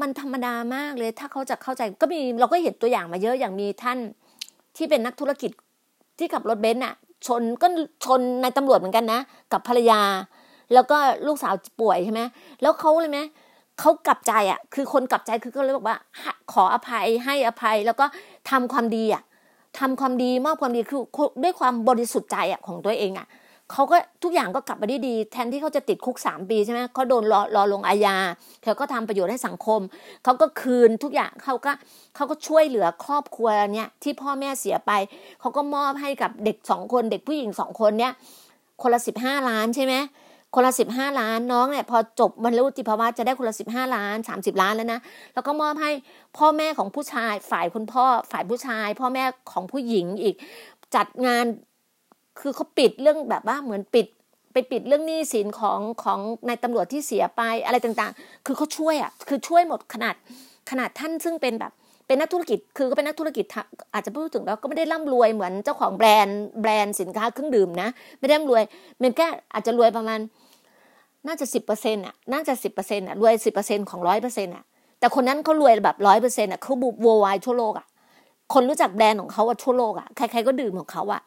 มันธรรมดามากเลย ถ้าเขาจะเข้าใจก็มีเราก็เห็นตัวอย่างมาเยอะอย่างมีท่านที่เป็นนักธุรกิจที่ขับรถเบนซ์อะ ชนก็ชนในตำรวจเหมือนกันนะ กับภรรยา แล้วก็ลูกสาวป่วยใช่ไหมแล้วเขาเลยไหม เขากลับใจอะ คือคนกลับใจคือก็เลยบอกว่า ขออภัยให้อภัยแล้วก็ทำความดีอะทำความดีมอบความดีคือด้วยความบริสุทธิ์ใจอะของตัวเองอะเขาก็ทุกอย่างก็กลับมาได้ดี แทนที่เขาจะติดคุกสามปีใช่ไหมเขาโดนรอรอลงอาญาเขาก็ทำประโยชน์ให้สังคม เขาก็คืนทุกอย่างเขาก็เขาก็ช่วยเหลือครอบครัวเนี่ยที่พ่อแม่เสียไป เขาก็มอบให้กับเด็กสองคน เด็กผู้หญิงสองคนเนี่ยคนละสิบห้าล้านใช่ไหม คนละสิบห้าล้านน้องเนี่ยพอจบบรรลุนิติภาวะจะได้คนละสิบห้าล้านสามสิบล้านแล้วนะแล้วก็มอบให้พ่อแม่ของผู้ชายฝ่ายคุณพ่อฝ่ายผู้ชาย พ่อแม่ของผู้หญิงอีกจัดงานคือเขาปิดเรื่องแบบว่าเหมือนปิด ไปปิดเรื่องหนี้สินของของในตำรวจที่เสียไปอะไรต่างๆ คือเขาช่วยอะคือช่วยหมดขนาดขนาดท่านซึ่งเป็นแบบเป็นนักธุรกิจคือก็เป็นนักธุรกิจอาจจะพูดถึงแล้วก็ไม่ได้ร่ำรวยเหมือนเจ้าของแบรนด์แบรนด์สินค้าเครื่องดื่มนะ ไม่ได้ร่ำรวยมันแค่อาจจะรวยประมาณ น่าจะสิบเปอร์เซ็นต์อะน่าจะสิบเปอร์เซ็นต์อะรวยสิบเปอร์เซ็นต์ของร้อยเปอร์เซ็นต์อะแต่คนนั้นเขารวยแบบร้อยเปอร์เซ็นต์อะเขาบุบวายทั่วโลกอะคนรู้จักแบรนด์ของเขาอะทั่วโลกอะใครๆก็ดื่มของเขาอะ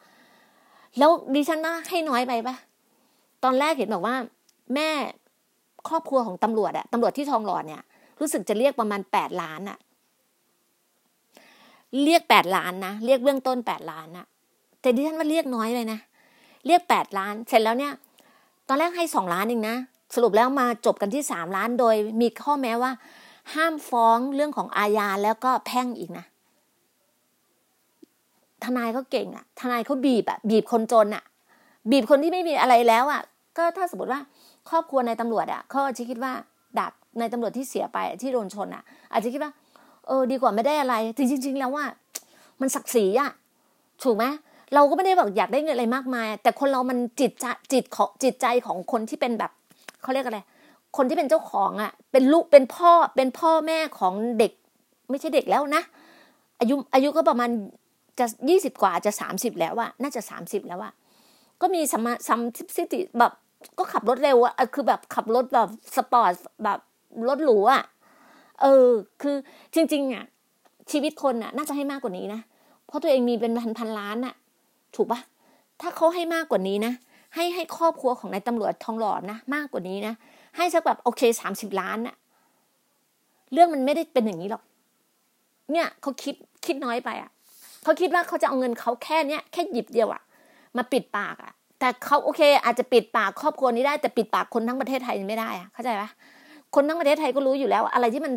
แล้วดิฉันน่าให้น้อยไปปะตอนแรกเห็นบอกว่า แม่ครอบครัวของตำรวจอะตำรวจที่ทองหล่อเนี่ย รู้สึกจะเรียกประมาณแปดล้านอะเรียกแปดล้านนะเรียกเบื้องต้นแปดล้านอะแต่ดิฉันว่าเรียกน้อยเลยนะเรียกแปดล้าน เสร็จแล้วเนี่ย ตอนแรกให้สองล้านเองนะ สรุปแล้วมาจบกันที่สามล้านโดยมีข้อแม้ว่า ห้ามฟ้องเรื่องของอาญาแล้วก็แพ่งอีกนะทนายเขาเก่งอะทนายเขาบีบอะบีบคนจนอะบีบคนที่ไม่มีอะไรแล้วอะก็ถ้าสมมติว่าครอบครัวในตำรวจอะเขาอาจจะคิดว่าดาบในตำรวจที่เสียไปที่โดนชนอะอาจจะคิดว่า เออ ดีกว่าไม่ได้อะไรจริงๆแล้วว่า มันศักดิ์ศรีอะถูกไหม เราก็ไม่ได้บอกอยากได้เงินอะไรมากมาย แต่คนเรามันจิตจิตของจิตใจของคนที่เป็นแบบเขาเรียกอะไร คนที่เป็นเจ้าของอะเป็นลูกเป็นพ่อเป็นพ่อแม่ของเด็ก ไม่ใช่เด็กแล้วนะ อายุอายุก็ประมาณจะยี่สิบกว่าจะสามสิบแล้วอะน่าจะสามสิบแล้วอะก็มีสัมสัมสิติแบบก็ขับรถเร็วอะคือแบบขับรถแบบสปอร์ตแบบรถหรูอะเออ คือจริง ๆอะชีวิตคนอะน่าจะให้มากกว่านี้นะ เพราะตัวเองมีเป็นพันพันล้านอะ ถูกปะถ้าเขาให้มากกว่านี้นะ ให้ให้ครอบครัวของนายตำรวจทองหล่อนะมากกว่านี้นะ ให้สักแบบโอเคสามสิบล้านอะเรื่องมันไม่ได้เป็นอย่างนี้หรอก เนี่ยเขาคิดคิดน้อยไปอะเขาคิดว่าเขาจะเอาเงินเขาแค่เนี้ยแค่หยิบเดียวอะมาปิดปากอะแต่เขาโอเค อาจจะปิดปากครอบครัวนี้ได้แต่ปิดปากคนทั้งประเทศไทยไม่ได้อะเข้าใจปะคนทั้งประเทศไทยก็รู้อยู่แล้ว อะไรที่มัน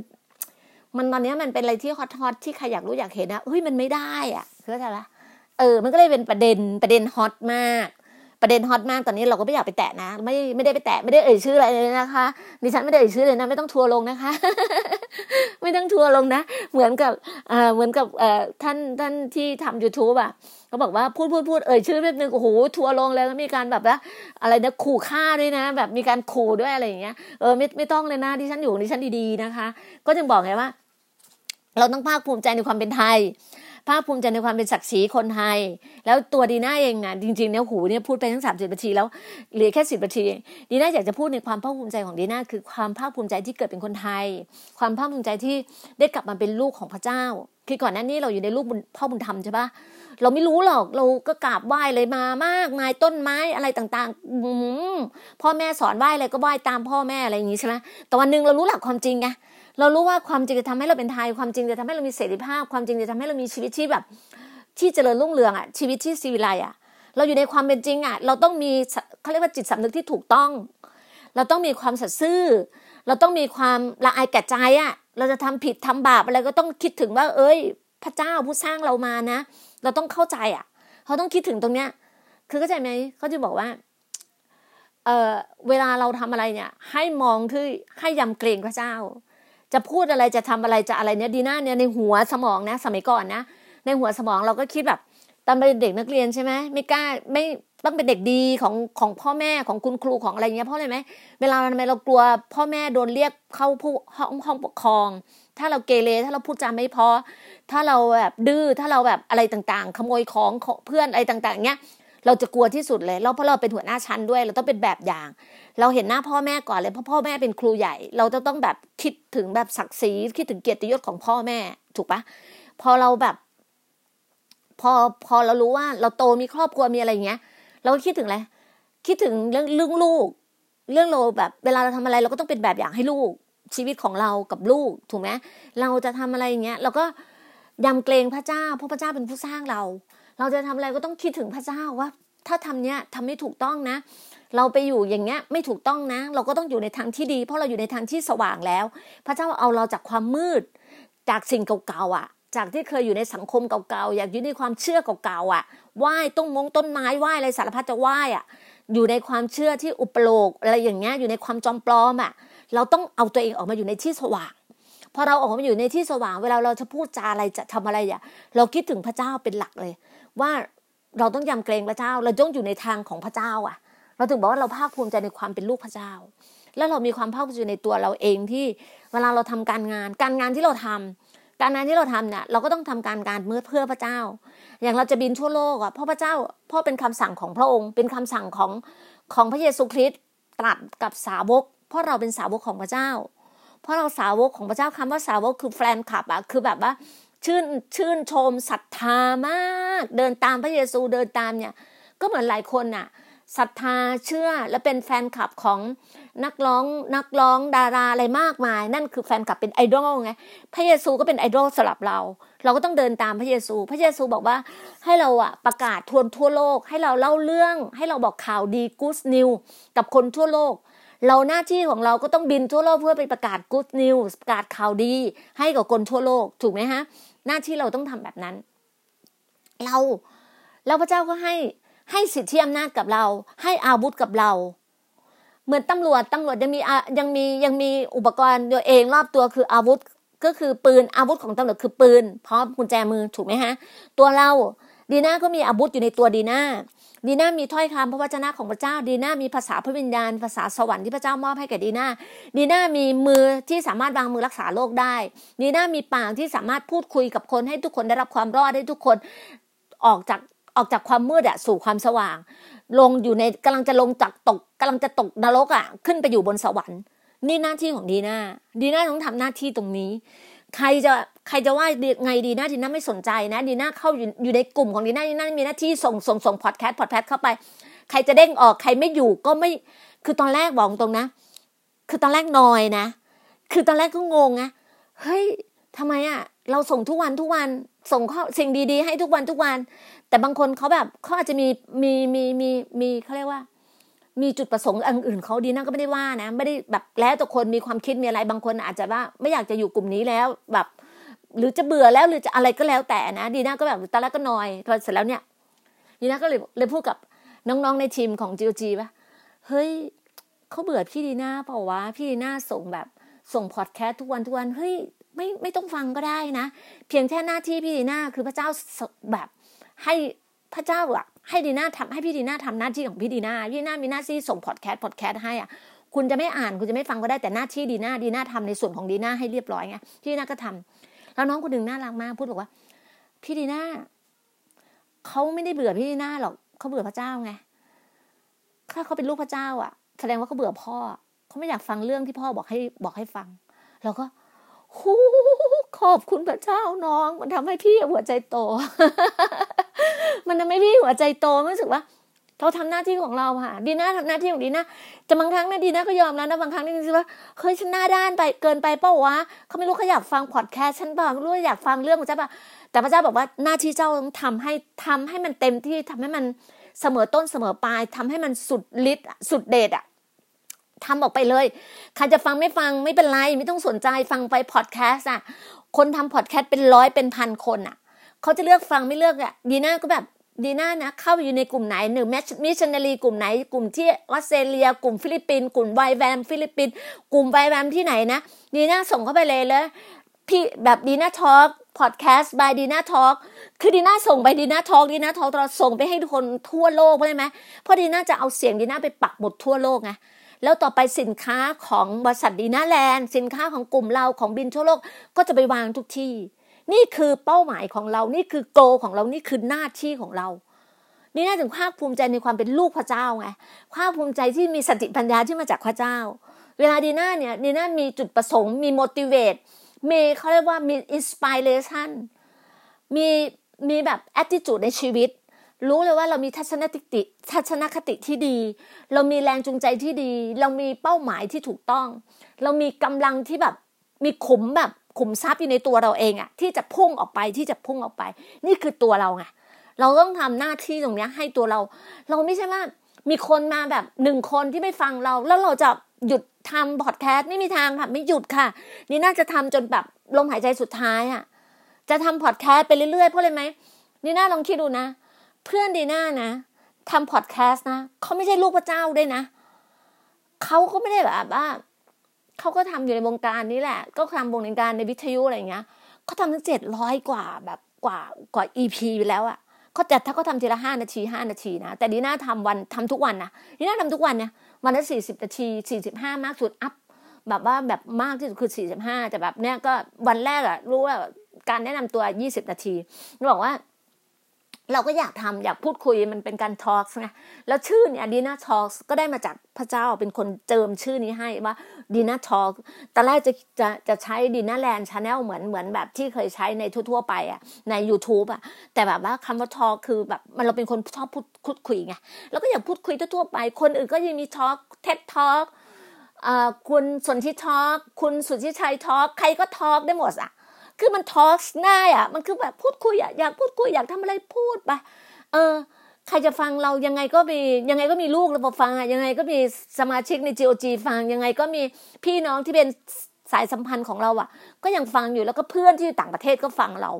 มันตอนนี้มันเป็นอะไรที่ฮอตฮอตที่ใครอยากรู้อยากเห็นนะเฮ้ยมันไม่ได้อะเข้าใจปะ เออ มันก็เลยเป็นประเด็นประเด็นฮอตมาก ประเด็นฮอตมากตอนนี้เราก็ไม่อยากไปแตะนะ ไม่ไม่ได้ไปแตะไม่ได้เอ่ยชื่ออะไรเลยนะคะดิฉันไม่ได้เอ่ยชื่อเลยนะ ไม่ต้องทัวร์ลงนะคะ ไม่ต้องทัวร์ลงนะ เหมือนกับเอ่อเหมือนกับเอ่อท่านท่านที่ทำ youtube อะเขาบอกว่าพูดพูดพูดเอ่ยชื่อแป๊บนึงโอ้โหทัวร์ลงเลยแล้วมีการแบบว่าอะไรนะขู่ฆ่าด้วยนะ แบบมีการขู่ด้วยอะไรอย่างเงี้ยเออไม่ไม่ต้องเลยนะดิฉันอยู่ดิฉันดีๆนะคะ ก็จึงบอกไงว่า เราต้องภาคภูมิใจในความเป็นไทย ภาคภูมิใจในความเป็นศักดิ์ศรีคนไทย แล้วตัวดีน่าเองนะจริงๆเนี่ยหูเนี่ยพูดไปทั้งสามสิบนาทีแล้วเหลือแค่สิบนาทีดีน่าอยากจะพูดในความภาคภูมิใจของดีน่าคือความภาคภูมิใจที่เกิดเป็นคนไทย ความภาคภูมิใจที่ได้กลับมาเป็นลูกของพระเจ้า คือก่อนหน้านี้เราอยู่ในลูกพ่อบุญธรรมใช่ปะเราไม่รู้หรอกเราก็กราบไหว้เลยมามากมายต้นไม้อะไรต่างๆพ่อแม่สอนไหว้อะไรก็ไหว้ตามพ่อแม่อะไรอย่างงี้ใช่ไหมแต่วันหนึ่งเรารู้หลักความจริงไง เรารู้ว่าความจริงจะทำให้เราเป็นไทย ความจริงจะทำให้เรามีเสรีภาพ ความจริงจะทำให้เรามีชีวิตที่แบบ ที่เจริญรุ่งเรืองอะชีวิตที่ซีวิไลอะ เราอยู่ในความเป็นจริงอะ เราต้องมีเขาเรียกว่าจิตสำนึกที่ถูกต้อง เราต้องมีความสัตย์ซื่อ เราต้องมีความละอายแก่ใจอะ เราจะทำผิดทำบาปอะไรก็ต้องคิดถึงว่า เอ้ย พระเจ้าผู้สร้างเรามานะ เราต้องเข้าใจอะ เขาต้องคิดถึงตรงเนี้ย คือเข้าใจไหมเขาจะบอกว่าเออเวลาเราทำอะไรเนี่ย ให้มองที่ให้ยำเกรงพระเจ้า จะพูดอะไรจะทำอะไรจะอะไรเนี่ยดีน่าเนี่ยในหัวสมองนะ สมัยก่อนนะ ในหัวสมองเราก็คิดแบบตอนเป็นเด็กนักเรียนใช่ไหมไม่กล้าไม่ต้องเป็นเด็กดีของของพ่อแม่ของคุณครูของอะไรเงี้ยเพราะอะไรไหมเวลาทำไมเรากลัวพ่อแม่โดนเรียกเข้าผู้ห้องห้องปกครอง ถ้าเราเกเรถ้าเราพูดจาไม่พอ ถ้าเราแบบดื้อถ้าเราแบบอะไรต่างๆ ขโมยของเพื่อนอะไรต่างๆเงี้ย เราจะกลัวที่สุดเลยแล้วเพราะเราเป็นหัวหน้าชั้นด้วย เราต้องเป็นแบบอย่าง เราเห็นหน้าพ่อแม่ก่อนเลยเพราะพ่อแม่เป็นครูใหญ่ เราจะต้องแบบคิดถึงแบบศักดิ์ศรีคิดถึงเกียรติยศของพ่อแม่ถูกปะพอเราแบบ พอพอเรารู้ว่า เราโตมีครอบครัวมีอะไรอย่างเงี้ย เราก็คิดถึงอะไรคิดถึงเรื่องเรื่องลูก เรื่องเราแบบ เวลาเราทำอะไร เราก็ต้องเป็นแบบอย่างให้ลูกชีวิตของเรากับลูกถูกไหมเราจะทำอะไรอย่างเงี้ย เราก็ยำเกรงพระเจ้าเพราะพระเจ้าเป็นผู้สร้างเรา เราจะทำอะไรก็ต้องคิดถึงพระเจ้าว่า ถ้าทำเนี้ยทำไม่ถูกต้องนะ เราไปอยู่อย่างเงี้ยไม่ถูกต้องนะ เราก็ต้องอยู่ในทางที่ดี เพราะเราอยู่ในทางที่สว่างแล้ว พระเจ้าเอาเราจากความมืด จากสิ่งเก่าๆอะ จากที่เคยอยู่ในสังคมเก่าๆอยากอยู่ในความเชื่อเก่าๆอะไหว้ต้นมงต้นไม้ไหว้อะไรสารพัดจะไหว้อะ อยู่ในความเชื่อที่อุปโลกอะไรอย่างเงี้ยอยู่ในความจอมปลอมอะ เราต้องเอาตัวเองออกมาอยู่ในที่สว่างพอเราออกมาอยู่ในที่สว่างเวลาเราจะพูดจาอะไรจะทำอะไรอะเราคิดถึงพระเจ้าเป็นหลักเลย ว่าเราต้องยำเกรงพระเจ้า เราต้องอยู่ในทางของพระเจ้าอะ เราถึงบอกว่าเราภาคภูมิใจในความเป็นลูกพระเจ้า แล้วเรามีความภาคภูมิใจในตัวเราเองที่เวลาเราทำการงาน การงานที่เราทำการงานที่เราทำเนี่ยเราก็ต้องทำการงานเมื่อเพื่อพระเจ้า อย่างเราจะบินทั่วโลกอะเพราะพระเจ้าพ่อเป็นคำสั่งของพระองค์ เป็นคำสั่งของของพระเยซูคริสต์ตรัสกับสาวก เพราะเราเป็นสาวกของพระเจ้า เพราะเราสาวกของพระเจ้าคำว่าสาวกคือแฟนคลับอะคือแบบว่า ชื่นชื่นชมศรัทธามาก เดินตามพระเยซูเดินตามเนี่ย ก็เหมือนหลายคนน่ะศรัทธาเชื่อและเป็นแฟนคลับของนักร้องนักร้องดาราอะไรมากมาย นั่นคือแฟนคลับเป็นไอดอลไงพระเยซูก็เป็นไอดอลสำหรับเรา เราก็ต้องเดินตามพระเยซู พระเยซูบอกว่าให้เราอะประกาศทวนทั่วโลก ให้เราเล่าเรื่อง ให้เราบอกข่าวดีกู๊ดนิวกับคนทั่วโลก เราหน้าที่ของเราก็ต้องบินทั่วโลกเพื่อไปประกาศกู๊ดนิวประกาศข่าวดี ให้กับคนทั่วโลกถูกไหมฮะ หน้าที่เราต้องทำแบบนั้น เราแล้วพระเจ้าก็ให้ให้สิทธิอำนาจกับเรา ให้อาวุธกับเรา เหมือนตำรวจตำรวจยังมียังมียังมีอุปกรณ์ตัวเองรอบตัวคืออาวุธก็คือปืนอาวุธของตำรวจคือปืนพร้อมกุญแจมือถูกไหมฮะ ตัวเราดีน่าก็มีอาวุธอยู่ในตัวดีน่า ดีน่ามีถ้อยคำพระวจนะของพระเจ้า ดีน่ามีภาษาพระวิญญาณ ภาษาสวรรค์ที่พระเจ้ามอบให้แก่ดีน่า ดีน่ามีมือที่สามารถวางมือรักษาโรคได้ ดีน่ามีปากที่สามารถพูดคุยกับคนให้ทุกคนได้รับความรอดให้ทุกคนออกจากออกจากความมืดอะสู่ความสว่าง ลงอยู่ในกำลังจะลงจากตกกำลังจะตกนรกอะขึ้นไปอยู่บนสวรรค์ นี่หน้าที่ของดีน่า ดีน่าต้องทำหน้าที่ตรงนี้ ใครจะใครจะว่าไงดีน่าดีน่าไม่สนใจนะดีน่าเข้าอยู่อยู่ในกลุ่มของดีน่าดีน่ามีหน้าที่ส่งส่งส่งพอดแคสต์พอดแคสต์เข้าไป ใครจะเด้งออกใครไม่อยู่ก็ไม่คือตอนแรกบอกตรงนะ คือตอนแรกนอยนะ คือตอนแรกก็งงนะเฮ้ยทำไมอะเราส่งทุกวันทุกวันส่งข้อสิ่งดีๆ ให้ทุกวันทุกวัน แต่บางคนเขาแบบเขาอาจจะมีมีมีมีมีเขาเรียกว่า มีจุดประสงค์อื่นเขาดีน่าก็ไม่ได้ว่านะ ไม่ได้แบบแล้วแต่คนมีความคิดมีอะไรบางคนอาจจะว่าไม่อยากจะอยู่กลุ่มนี้แล้วแบบ หรือจะเบื่อแล้วหรือจะอะไรก็แล้วแต่นะดีน่าก็แบบตอนแรกก็นอยพอเสร็จแล้วเนี่ยดีน่าก็เลยเลยพูดกับน้องๆในทีมของ GOG ป่ะเฮ้ยเขาเบื่อพี่ดีน่าเปล่าวะพี่ดีน่าส่งแบบส่งพอดแคสต์ทุกวันทุกวันเฮ้ยไม่ไม่ต้องฟังก็ได้นะ เพียงแค่หน้าที่พี่ดีน่าคือพระเจ้าแบบให้พระเจ้าอะ ให้ดีน่าทำให้พี่ดีน่าทำหน้าที่ของพี่ดีน่าพี่ดีน่ามีหน้าที่ส่งพอดแคสต์พอดแคสต์ให้อะคุณจะไม่อ่านคุณจะไม่ฟังก็ได้แต่หน้าที่ดีน่าดีน่าทำในส่วนของดีน่าให้เรียบร้อยไงพี่ดีน่าก็ทำแล้วน้องคนหนึ่งน่ารักมากพูดบอกว่า พี่ดีน่าเขาไม่ได้เบื่อพี่ดีน่าหรอกเขาเบื่อพระเจ้าไงถ้าเขาเป็นลูกพระเจ้า อะ แสดงว่าเขาเบื่อพ่อเขาไม่อยากฟังเรื่องที่พ่อบอกให้บอกให้ฟังเราก็ฮู้ขอบคุณพระเจ้าน้อง มันทำให้พี่หัวใจโต มันทำให้พี่หัวใจโตรู้สึกว่าเราทำหน้าที่ของเราค่ะดีน่าทำหน้าที่ของดีน่าแต่บางครั้งนะดีน่าก็ยอมแล้วนะบางครั้งนี่รู้สึกว่าเฮ้ยฉันหน้าด้านไปเกินไปเป้าวะเขาไม่รู้เขาอยากฟังพอดแคสต์ฉันเปล่าไม่รู้อยากฟังเรื่องของเจ้าป่ะแต่พระเจ้าบอกว่าหน้าที่เจ้าต้องทำให้ทำให้มันเต็มที่ทำให้มันเสมอต้นเสมอปลายทำให้มันสุดฤทธิ์สุดเดชอะทำออกไปเลยใครจะฟังไม่ฟังไม่เป็นไรไม่ต้องสนใจฟังไปพอดแคสต์อะคนทำพอดแคสต์เป็นร้อยเป็นพันคนอะ เขาจะเลือกฟังไม่เลือกอะดีน่าก็แบบดีน่านะเข้าอยู่ในกลุ่มไหนหนึ่งมิชชันนารีกลุ่มไหน กลุ่มที่ออสเตรเลีย กลุ่มฟิลิปปินส์กลุ่ม YWAM ฟิลิปปินส์กลุ่ม YWAM ที่ไหนนะดีน่าส่งเข้าไปเลยเลยพี่แบบดีน่า Talk Podcast by ดีน่า Talk คือดีน่าส่งไปดีน่า Talk ดีน่า Talk เราส่งไปให้ทุกคนทั่วโลกใช่ไหมเพราะดีน่าจะเอาเสียงดีน่าไปปักหมุดทั่วโลกไงแล้วต่อไปสินค้าของบริษัทดีน่าแลนด์สินค้าของกลุ่มเราของบินทั่วโลกก็จะไปวางทุกที่ นี่คือเป้าหมายของเรา นี่คือ goal ของเรา นี่คือหน้าที่ของเรา ดีน่าถึงภาคภูมิใจในความเป็นลูกพระเจ้าไง ภาคภูมิใจที่มีสติปัญญาที่มาจากพระเจ้า เวลาดีน่าเนี่ยดีน่ามีจุดประสงค์ มี motivate มีเขาเรียกว่ามี inspiration มี มีแบบ attitude ในชีวิต รู้เลยว่าเรามีทัศนคติ ทัศนคติที่ดี เรามีแรงจูงใจที่ดี เรามีเป้าหมายที่ถูกต้อง เรามีกำลังที่แบบ มีขุมแบบ ขุมทรัพย์อยู่ในตัวเราเองอะที่จะพุ่งออกไปที่จะพุ่งออกไป นี่คือตัวเราไงเราต้องทำหน้าที่ตรงนี้ให้ตัวเรา เราไม่ใช่ว่ามีคนมาแบบหนึ่งคนที่ไม่ฟังเรา แล้วเราจะหยุดทำพอดแคสต์ไม่มีทางค่ะไม่หยุดค่ะ นี่น่าจะทำจนแบบลมหายใจสุดท้ายอะจะทำพอดแคสต์ไปเรื่อยๆเพราะอะไรไหมนี่น่าลองคิดดูนะ เพื่อนดีน่านะทำพอดแคสต์นะเขาไม่ใช่ลูกพระเจ้าด้วยนะเขาก็ไม่ได้แบบว่า เขาก็ทำอยู่ในวงการนี้แหละ ก็ทำวงการในวิทยุอะไรเงี้ยเขาทำตั้งเจ็ดร้อยกว่าแบบกว่ากว่าอีพีไปแล้วอะเขาแต่ถ้าเขาทำทีละห้านาทีห้านาทีนะแต่ดีน่าทำวันทำทุกวันนะดีน่าทำทุกวันเนี่ยวันละสี่สิบนาทีสี่สิบห้ามากสุดอัพแบบว่าแบบมากที่สุดคือสี่สิบห้าแต่แบบเนี้ยก็วันแรกอะรู้ว่าการแนะนำตัวยี่สิบนาทีบอกว่า เราก็อยากทำอยากพูดคุยมันเป็นการทอล์กไงแล้วชื่อเนี่ยดีน่าทอล์กก็ได้มาจากพระเจ้าเป็นคนเจิมชื่อนี้ให้ว่าดีน่าทอล์กตอนแรกจะจะจะใช้ดีน่าแลนด์ channel เหมือนเหมือนแบบที่เคยใช้ในทั่ว ๆ ไปอะใน YouTube อะแต่แบบว่าคำว่า talk คือแบบมันเราเป็นคนชอบพูดพูดคุยไงแล้วก็อยากพูดคุยทั่วๆไป คนอื่นก็ยังมี talk TED Talk คุณสนธิ talk คุณสุทธิชัย talk ใครก็ talk ได้หมดอะ คือมัน talk ง่ายอะ มันคือแบบพูดคุยอะอยากพูดคุยอยากทำอะไรพูดไปเออใครจะฟังเรายังไงก็มียังไงก็มีลูกเราฟังอะยังไงก็มีสมาชิกใน GOG ฟังยังไงก็มีพี่น้องที่เป็น สายสัมพันธ์ของเราอะ ก็ยังฟังอยู่แล้วก็เพื่อนที่ต่างประเทศก็ฟังเรา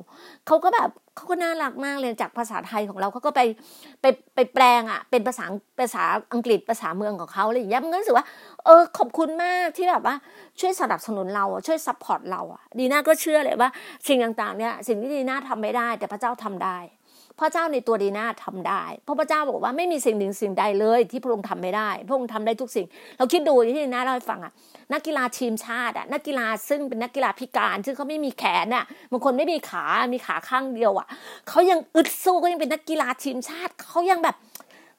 เขาก็แบบเขาก็น่ารักมากเลยจากภาษาไทยของเราเขาก็ไปไปไปแปลงอะ เป็นภาษาภาษาอังกฤษภาษาเมืองของเขาอะไรอย่างเงี้ยมันก็รู้สึกว่าเออขอบคุณมากที่แบบว่าช่วยสนับสนุนเราช่วย support เราอะดีน่าก็เชื่อเลยว่าสิ่งต่างๆเนี่ยสิ่งที่ดีน่าทำไม่ได้ แต่พระเจ้าทำได้ พระเจ้าในตัวดีน่าทำได้ เพราะพระเจ้าบอกว่าไม่มีสิ่งหนึ่งสิ่งใดเลย ที่พระองค์ทำไม่ได้ พระองค์ทำได้ทุกสิ่ง เราคิดดูที่ดีน่าเล่าให้ฟังอะนักกีฬาทีมชาติอะนักกีฬาซึ่งเป็นนักกีฬาพิการ ซึ่งเขาไม่มีแขนอะบางคนไม่มีขามีขาข้างเดียวอะเขายังอึดสู้ก็ยังเป็นนักกีฬาทีมชาติเขายังแบบ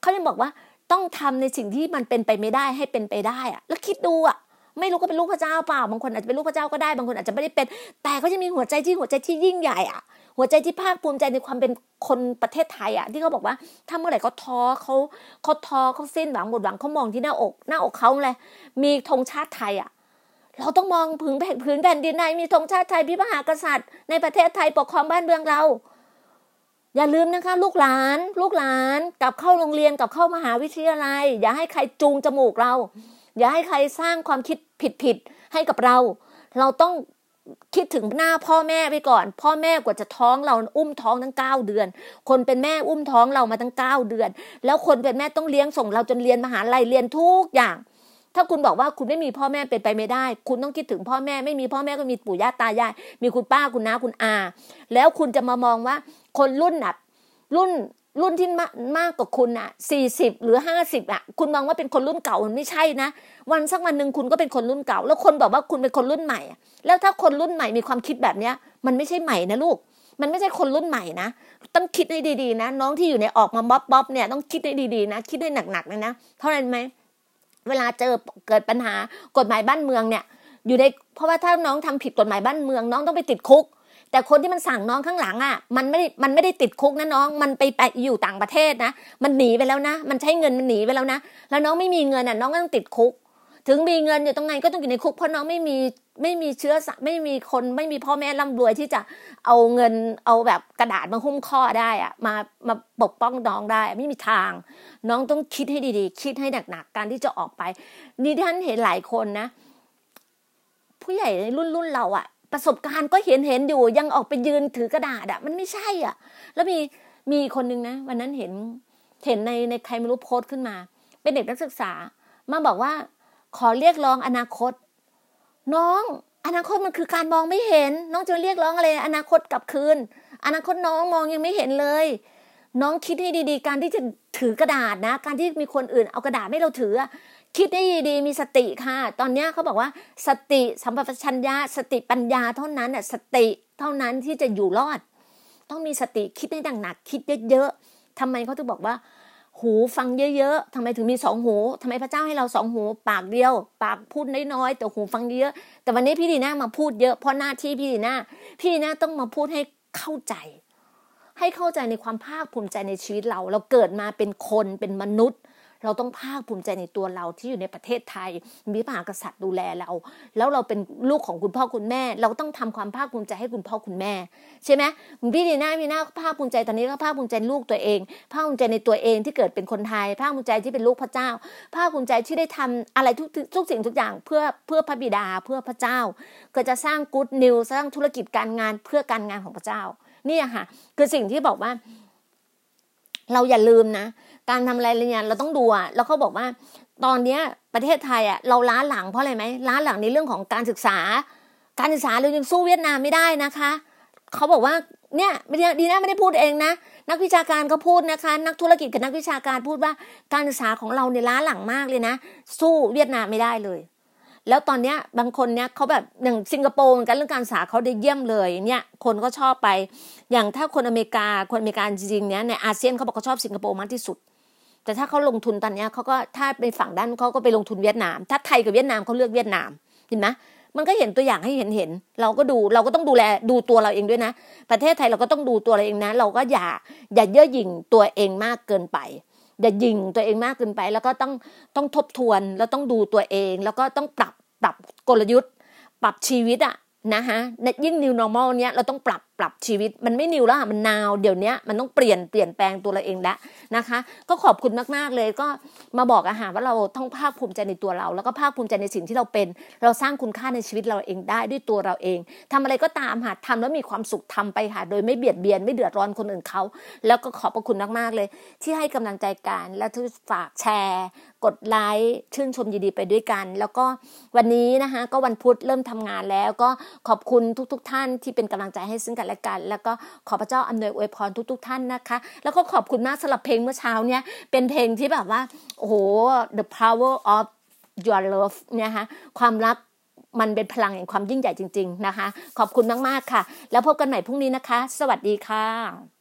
เขายังบอกว่าต้องทำในสิ่งที่มันเป็นไปไม่ได้ให้เป็นไปได้อะแล้วคิดดูอะไม่รู้ก็เป็นลูกพระเจ้าเปล่า บางคนอาจจะเป็นลูกพระเจ้าก็ได้ บางคนอาจจะไม่ได้เป็น แต่เขาจะมีหัวใจที่หัวใจที่ยิ่งใหญ่อะ หัวใจที่ภาคภูมิใจในความเป็นคนประเทศไทยอะที่เขาบอกว่า ถ้าเมื่อไหร่เขาท้อเขาเขาท้อเขาสิ้นหวังหมดหวังเขามองที่หน้าอก หน้าอกเขาเลยมีธงชาติไทยอะเราต้องมองผืนแผ่นผืนแผ่นดินในมีธงชาติไทยพิพหากษัตริย์ ในประเทศไทยปกครองบ้านเมืองเรา อย่าลืมนะคะ ลูกหลาน ลูกหลานกลับเข้าโรงเรียนกลับเข้ามหาวิทยาลัย อย่าให้ใครจูงจมูกเรา อย่าให้ใครสร้างความคิดผิดๆให้กับเรา เราต้อง คิดถึงหน้าพ่อแม่ไปก่อน พ่อแม่กว่าจะท้องเราอุ้มท้องทั้งเก้าเดือน คนเป็นแม่อุ้มท้องเรามาตั้งเก้าเดือน แล้วคนเป็นแม่ต้องเลี้ยงส่งเราจนเรียนมหาลัยเรียนทุกอย่าง ถ้าคุณบอกว่าคุณไม่มีพ่อแม่เป็นไปไม่ได้ คุณต้องคิดถึงพ่อแม่ไม่มีพ่อแม่ก็มีปู่ย่าตายายมีคุณป้าคุณน้าคุณอา แล้วคุณจะมามองว่าคนรุ่นแบบรุ่น รุ่นที่มากมากกว่าคุณอะสี่สิบหรือห้าสิบอะคุณมองว่าเป็นคนรุ่นเก่ามันไม่ใช่นะ วันสักวันหนึ่งคุณก็เป็นคนรุ่นเก่า แล้วคนบอกว่าคุณเป็นคนรุ่นใหม่อะแล้วถ้าคนรุ่นใหม่มีความคิดแบบเนี้ย มันไม่ใช่ใหม่นะลูก มันไม่ใช่คนรุ่นใหม่นะ ต้องคิดให้ดีๆนะ น้องที่อยู่ในออกมาบ๊อบบ๊อบเนี่ยต้องคิดให้ดีๆนะ คิดให้หนักๆเลยนะเท่านั้นไหมเวลาเจอเกิดปัญหากฎหมายบ้านเมืองเนี่ย อยู่ในเพราะว่าถ้าน้องทำผิดกฎหมายบ้านเมือง น้องต้องไปติดคุก แต่คนที่มันสั่งน้องข้างหลังอะมันไม่มันไม่ได้ติดคุกนะน้อง มันไปไปอยู่ต่างประเทศนะ มันหนีไปแล้วนะ มันใช้เงินมันหนีไปแล้วนะ แล้วน้องไม่มีเงินอะน้องก็ต้องติดคุก ถึงมีเงินอยู่ตรงไหนก็ต้องอยู่ในคุกเพราะน้องไม่มีไม่มีเชื้อสายไม่มีคนไม่มีพ่อแม่ร่ำรวยที่จะเอาเงินเอาแบบกระดาษมาหุ้มข้อได้อะมามาปกป้องน้องได้ ไม่มีทาง น้องต้องคิดให้ดีๆ คิดให้หนักๆการที่จะออกไป นี่ท่านเห็นหลายคนนะ ผู้ใหญ่ในรุ่นรุ่นเราอะ ประสบการณ์ก็เห็นเห็นอยู่ยังออกไปยืนถือกระดาษอะมันไม่ใช่อะ แล้วมีมีคนนึงนะ วันนั้นเห็นเห็นในในใครไม่รู้โพสต์ขึ้นมา เป็นเด็กนักศึกษา มาบอกว่า ขอเรียกร้องอนาคต น้องอนาคตมันคือการมองไม่เห็น น้องจะเรียกร้องอะไร อนาคตกลับคืน อนาคตน้องมองยังไม่เห็นเลย น้องคิดให้ดีๆ การที่จะถือกระดาษนะ การที่มีคนอื่นเอากระดาษให้เราถือ คิดให้ดีมีสติค่ะ ตอนนี้เขาบอกว่าสติสัมปชัญญะสติปัญญาเท่านั้นน่ะสติเท่านั้นที่จะอยู่รอด ต้องมีสติคิดให้หนัก คิดเยอะๆทำไมเขาถึงบอกว่า หูฟังเยอะๆทำไมถึงมีสองหูทำไมพระเจ้าให้เราสองหู ปากเดียว ปากพูดน้อยๆแต่หูฟังเยอะแต่วันนี้พี่ดีน่ามาพูดเยอะเพราะหน้าที่พี่ดีน่าพี่ดีน่าต้องมาพูดให้เข้าใจ ให้เข้าใจในความภาคภูมิใจในชีวิตเรา เราเกิดมาเป็นคนเป็นมนุษย์ เราต้องภาคภูมิใจในตัวเราที่อยู่ในประเทศไทย มีพระมหากษัตริย์ดูแลเรา แล้วเราเป็นลูกของคุณพ่อคุณแม่ เราต้องทำความภาคภูมิใจให้คุณพ่อคุณแม่ ใช่ไหมพี่ดีน่าพี่น่าภาคภูมิใจตอนนี้ก็ภาคภูมิใจลูกตัวเองภาคภูมิใจในตัวเองที่เกิดเป็นคนไทย ภาคภูมิใจที่เป็นลูกพระเจ้า ภาคภูมิใจที่ได้ทำอะไรทุกทุกสิ่งทุกอย่างเพื่อเพื่อพระบิดาเพื่อพระเจ้า ก็จะสร้างกู๊ดนิวสร้างธุรกิจการงานเพื่อการงานของพระเจ้านี่ค่ะคือสิ่งที่บอกว่า เราอย่าลืมนะ การทำอะไรเนี่ยเราต้องดูอะแล้วเขาบอกว่า ตอนเนี้ยประเทศไทยอะเราล้าหลังเพราะอะไรไหมล้าหลังในเรื่องของการศึกษา การศึกษาเรายังสู้เวียดนามไม่ได้นะคะเขาบอกว่าเนี่ยดีนะไม่ได้พูดเองนะ นักวิชาการก็พูดนะคะ นักธุรกิจกับนักวิชาการพูดว่าการศึกษาของเราเนี่ยล้าหลังมากเลยนะ สู้เวียดนามไม่ได้เลย แล้วตอนเนี้ยบางคนเนี้ยเขาแบบอย่างสิงคโปร์เหมือนกันเรื่องการศึกษาเขาได้เยี่ยมเลยเนี่ยคนก็ชอบไป อย่างถ้าคนอเมริกาคนอเมริกันจริงๆเนี้ยในอาเซียนเขาบอกเขาชอบสิงคโปร์มากที่สุด แต่ถ้าเขาลงทุนตอนนี้เขาก็ถ้าไปฝั่งด้านเขาก็ไปลงทุนเวียดนาม ถ้าไทยกับเวียดนามเขาเลือกเวียดนามเห็นไหมมันก็เห็นตัวอย่างให้เห็นเห็น เราก็ดูเราก็ต้องดูแลดูตัวเราเองด้วยนะ ประเทศไทยเราก็ต้องดูตัวเราเองนะ เราก็อย่าอย่าเย่อหยิ่งตัวเองมากเกินไป อย่ายิงตัวเองมากเกินไป แล้วก็ต้องต้องทบทวนแล้วต้องดูตัวเอง แล้วก็ต้องปรับปรับกลยุทธ์ ปรับชีวิตอะนะฮะยิ่ง new normal เนี้ยเราต้องปรับ ปรับชีวิต มันไม่ new แล้วมัน now เดี๋ยวนี้มันต้องเปลี่ยนเปลี่ยนแปลงตัวเราเองแล้วนะคะ ก็ขอบคุณมากๆเลยก็มาบอกอาหารว่าเราต้องภาคภูมิใจในตัวเรา แล้วก็ภาคภูมิใจในสิ่งที่เราเป็น เราสร้างคุณค่าในชีวิตเราเองได้ด้วยตัวเราเองทำอะไรก็ตามค่ะทำแล้วมีความสุขทำไปค่ะโดยไม่เบียดเบียนไม่เดือดร้อนคนอื่นเขาแล้วก็ขอบพระคุณมากๆเลย ที่ให้กำลังใจกันและทุกฝากแชร์ กดไลค์ชื่นชมยินดีไปด้วยกัน แล้วก็วันนี้นะคะก็วันพุธเริ่มทำงานแล้วก็ขอบคุณทุก ๆทท่านที่เป็นกำลังใจให้ซึ่งกันและกัน แล้วก็ขอพระเจ้าอำนวยอวยพรทุกๆทท่านนะคะ แล้วก็ขอบคุณมากสำหรับเพลงเมื่อเช้าเนี้ยเป็นเพลงที่แบบว่าโอ้โห the power of your love เนี่ยฮะความรักมันเป็นพลังแห่งความยิ่งใหญ่จริง ๆ นะคะ ขอบคุณมาก ๆ ค่ะ แล้วพบกันใหม่พรุ่งนี้นะคะ สวัสดีค่ะ